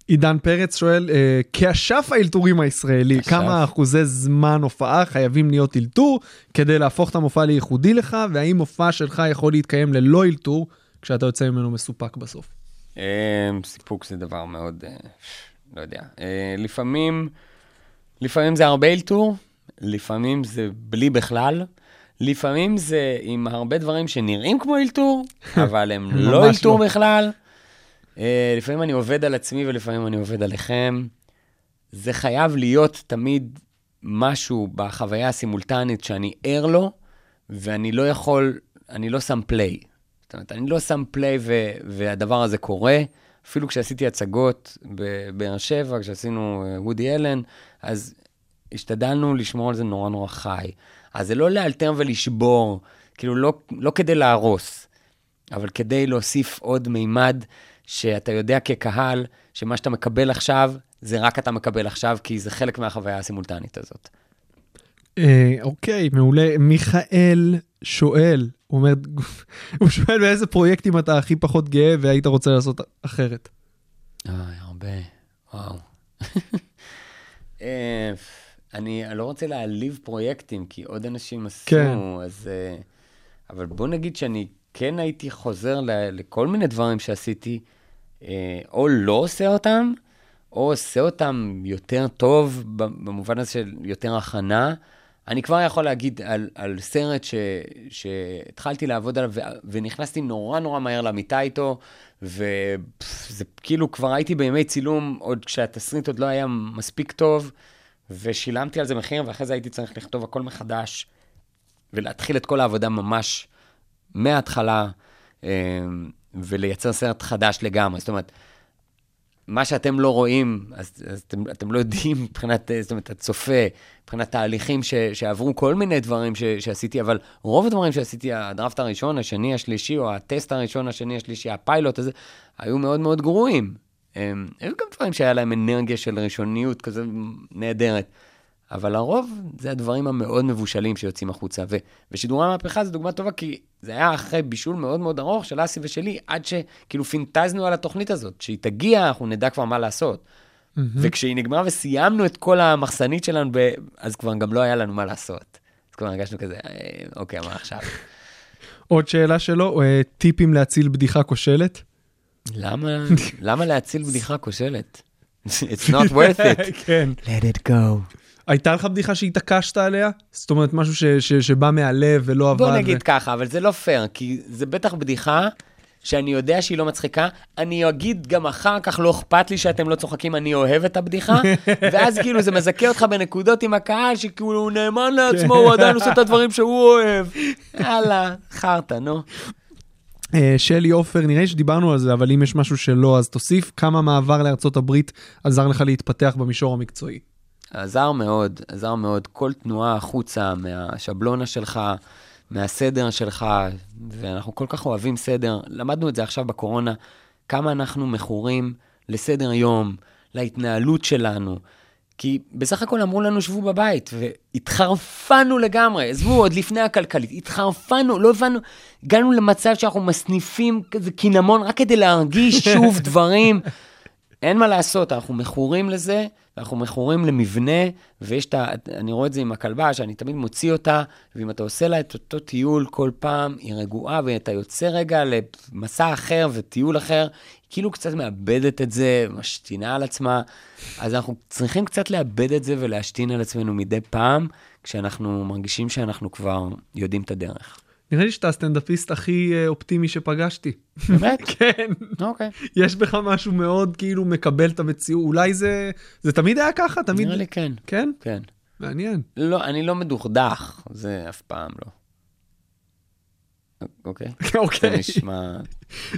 עידן פרץ שואל, אה, כאשף האלתורים הישראלי, אשף. כמה אחוזי זמן הופעה חייבים להיות אלתור כדי להפוך את המופע לייחודי לך, והאם מופע שלך יכול להתקיים ללא אלתור כשאתה יוצא ממנו מסופק בסוף? אה, סיפוק זה דבר מאוד, אה, לא יודע. אה, לפעמים, לפעמים זה הרבה אלתור, לפעמים זה בלי בכלל, לפעמים זה עם הרבה דברים שנראים כמו אלתור, אבל הם לא ממש אלתור לא. בכלל. אה, לפעמים אני עובד על עצמי ולפעמים אני עובד עליכם. זה חייב להיות תמיד משהו בחוויה הסימולטנית שאני ער לו, ואני לא יכול, אני לא שם פליי. זאת אומרת, אני לא שם פליי ו- והדבר הזה קורה, אפילו כשעשיתי הצגות בבאר שבע, כשעשינו אה, וודי אלן, אז השתדלנו לשמור על זה נורא נורא חי. אז זה לא לאלתר ולשבור, כאילו לא, לא כדי להרוס, אבל כדי להוסיף עוד מימד שאתה יודע כקהל, שמה שאתה מקבל עכשיו, זה רק אתה מקבל עכשיו, כי זה חלק מהחוויה הסימולטנית הזאת. אה, אוקיי, מעולה. מיכאל שואל, הוא אומר, הוא שואל באיזה פרויקטים אתה הכי פחות גאה והיית רוצה לעשות אחרת. אוי, הרבה, וואו. אה, אני, לא רוצה להעליב פרויקטים, כי עוד אנשים עשו, כן. אז... אה, אבל בוא נגיד שאני כן הייתי חוזר ל, לכל מיני דברים שעשיתי, אה, או לא עושה אותם, או עושה אותם יותר טוב, במובן הזה של יותר הכנה. אני כבר יכול להגיד על, על סרט ש, שהתחלתי לעבוד עליו, ו, ונכנסתי נורא נורא מהר למיטה איתו, וזה כאילו כבר הייתי בימי צילום, עוד כשהתסריט עוד לא היה מספיק טוב, ושילמתי על זה מחיר, ואחרי זה הייתי צריך לכתוב הכל מחדש, ולהתחיל את כל העבודה ממש מההתחלה, אה, ולייצר סרט חדש לגמרי. זאת אומרת, מה שאתם לא רואים, אז, אז אתם, אתם לא יודעים מבחינת, זאת אומרת, הצופה, מבחינת תהליכים ש, שעברו כל מיני דברים ש, שעשיתי, אבל רוב הדברים שעשיתי, הדראפט הראשון, השני, השלישי, או הטסט הראשון, השני, השלישי, הפיילוט הזה, היו מאוד מאוד גרועים. הם, היו גם דברים שהיה להם אנרגיה של ראשוניות כזה נהדרת. אבל לרוב זה הדברים המאוד מבושלים שיוצאים החוצה. ו, ושידורי המהפכה זו דוגמה טובה, כי זה היה אחרי בישול מאוד מאוד ארוך של אסי ושלי, עד שכאילו פינטזנו על התוכנית הזאת. כשהיא תגיע, אנחנו נדע כבר מה לעשות. Mm-hmm. וכשהיא נגמרה וסיימנו את כל המחסנית שלנו, ב... אז כבר גם לא היה לנו מה לעשות. אז כבר הרגשנו כזה, אה, אוקיי, מה עכשיו? עוד שאלה שלו, אה, טיפים להציל בדיחה כושלת? למה, למה להציל בדיחה כושלת? It's not worth it. כן. Let it go. הייתה לך בדיחה שהתעקשת עליה? זאת אומרת, משהו ש, ש, שבא מהלב ולא עבד? בוא נגיד ו... ככה, אבל זה לא פייר, כי זה בטח בדיחה שאני יודע שהיא לא מצחיקה, אני אגיד גם אחר כך, לא אכפת לי שאתם לא צוחקים, אני אוהב את הבדיחה, ואז כאילו זה מזכה אותך בנקודות עם הקהל, שכאילו הוא נאמן לעצמו, הוא עדיין עושה את הדברים שהוא אוהב. יאללה, חרטא, נו. אה, שלי עופר, נראה לי שדיברנו על זה, אבל אם יש משהו שלא, אז תוסיף כמה מעבר לארצות הברית עזר לך להתפתח במישור המקצועי. עזר מאוד, עזר מאוד. כל תנועה החוצה מהשבלונה שלך, מהסדר שלך, ואנחנו כל כך אוהבים סדר. למדנו את זה עכשיו בקורונה, כמה אנחנו מכורים לסדר יום, להתנהלות שלנו. כי בסך הכל אמרו לנו, שבו בבית, והתחרפנו לגמרי. עזבו, עוד לפני הכלכלית, התחרפנו, לא הבנו, הגענו למצב שאנחנו מסניפים כזה קינמון רק כדי להרגיש שוב דברים. אין מה לעשות, אנחנו מכורים לזה, אנחנו מכורים למבנה, ויש את ה... אני רואה את זה עם הכלבה, שאני תמיד מוציא אותה, ואם אתה עושה לה את אותו טיול כל פעם, היא רגועה, ואתה יוצא רגע למסע אחר וטיול אחר, היא כאילו קצת מאבדת את זה, משתינה על עצמה. אז אנחנו צריכים קצת לאבד את זה ולהשתין על עצמנו מדי פעם, כשאנחנו מרגישים שאנחנו כבר יודעים את הדרך. נראה לי שאתה הסטנדאפיסט הכי אה, אופטימי שפגשתי. באמת? כן. אוקיי. יש בך משהו מאוד כאילו מקבל את המציאות, אולי זה, זה תמיד היה ככה, תמיד... נראה לי כן. כן? כן. מעניין. לא, אני לא מדוכדך, זה אף פעם לא. אוקיי? אוקיי. זה נשמע...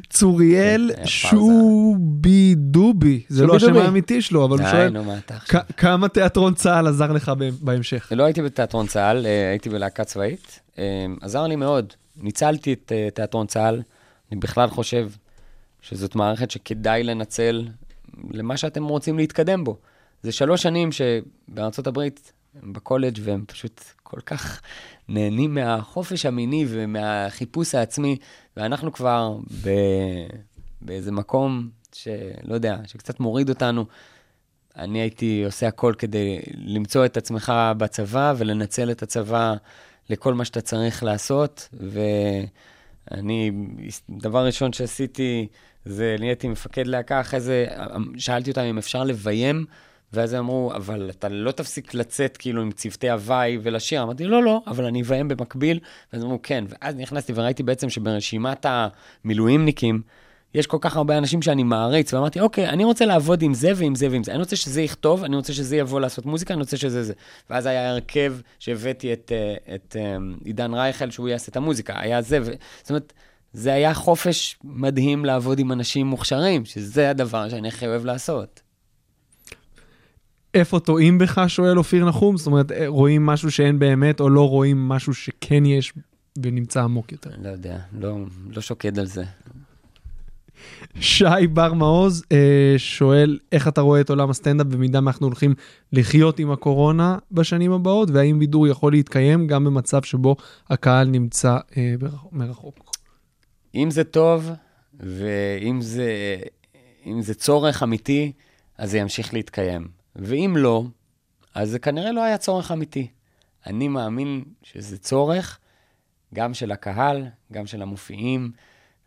צוריאל כן, שובי דובי, זה לא השם. האמיתי שלו, אבל הוא שואל, כמה תיאטרון צה"ל עזר לך בהמשך? לא הייתי בתיאטרון צה"ל, אה, הייתי בלהקה צבאית. אה, עזר לי מאוד. ניצלתי את אה, תיאטרון צה"ל. אני בכלל חושב שזאת מערכת שכדאי לנצל למה שאתם רוצים להתקדם בו. זה שלוש שנים שבארצות הברית בקולג' והם פשוט כל כך נהנים מהחופש המיני ומהחיפוש העצמי, ואנחנו כבר ב... באיזה מקום שלא יודע, שקצת מוריד אותנו. אני הייתי עושה הכל כדי למצוא את עצמך בצבא ולנצל את הצבא לכל מה שאתה צריך לעשות. ואני, דבר ראשון שעשיתי, זה נהייתי מפקד להקה, אחרי זה שאלתי אותם אם אפשר לביים, ואז הם אמרו, אבל אתה לא תפסיק לצאת כאילו עם צוותי הוואי ולשיר. אמרתי, לא, לא, אבל אני אביים במקביל. ואז אמרו, כן. ואז נכנסתי וראיתי בעצם שברשימת המילואימניקים, יש כל כך הרבה אנשים שאני מעריץ, ואמרתי, אוקיי, אני רוצה לעבוד עם זה ועם זה ועם זה. אני רוצה שזה יכתוב, אני רוצה שזה יבוא לעשות מוזיקה, אני רוצה שזה זה. ואז היה הרכב שהבאתי את, אה, את אה, עידן רייכל, שהוא יעשה את המוזיקה. היה זה, ו... זאת אומרת, זה היה חופש מדהים לעבוד עם אנשים מוכשרים, שזה הדבר שאני הכי אוהב לעשות. איפה טועים בך, שואל אופיר נחום? זאת אומרת, אה, רואים משהו שאין באמת, או לא רואים משהו שכן יש ונמצא עמוק יותר. לא יודע, לא, לא שוקד על זה. שי בר מעוז אה, שואל, איך אתה רואה את עולם הסטנדאפ במידה מה אנחנו הולכים לחיות עם הקורונה בשנים הבאות, והאם בידור יכול להתקיים גם במצב שבו הקהל נמצא אה, מרחוק? אם זה טוב, ואם זה, זה צורך אמיתי, אז זה ימשיך להתקיים. ואם לא, אז זה כנראה לא היה צורך אמיתי. אני מאמין שזה צורך גם של הקהל, גם של המופיעים,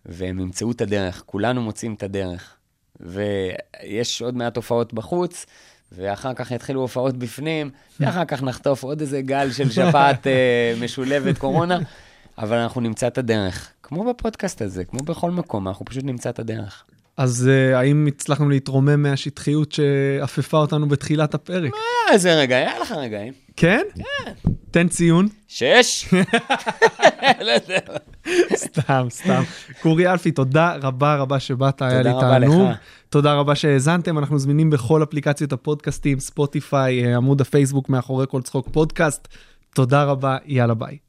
והם ימצאו את הדרך. כולנו מוצאים את הדרך. ויש עוד מעט הופעות בחוץ, ואחר כך יתחילו הופעות בפנים, ואחר כך נחטוף עוד איזה גל של שפעת אה, משולבת קורונה, אבל אנחנו נמצא את הדרך. כמו בפודקאסט הזה, כמו בכל מקום, אנחנו פשוט נמצא את הדרך. אז אה, האם הצלחנו להתרומם מהשטחיות שאפפה אותנו בתחילת הפרק? אה, איזה רגע, היה לך רגעים. כן? כן. תן ציון. שש? לא יודע. סתם, סתם. קורי אלפי, תודה רבה רבה שבאת, היה לי רבה לך. תענוג. תודה רבה שהאזנתם, אנחנו זמינים בכל אפליקציות הפודקאסטים, ספוטיפיי, אה, עמוד הפייסבוק מאחורי כל צחוק פודקאסט. תודה רבה, יאללה ביי.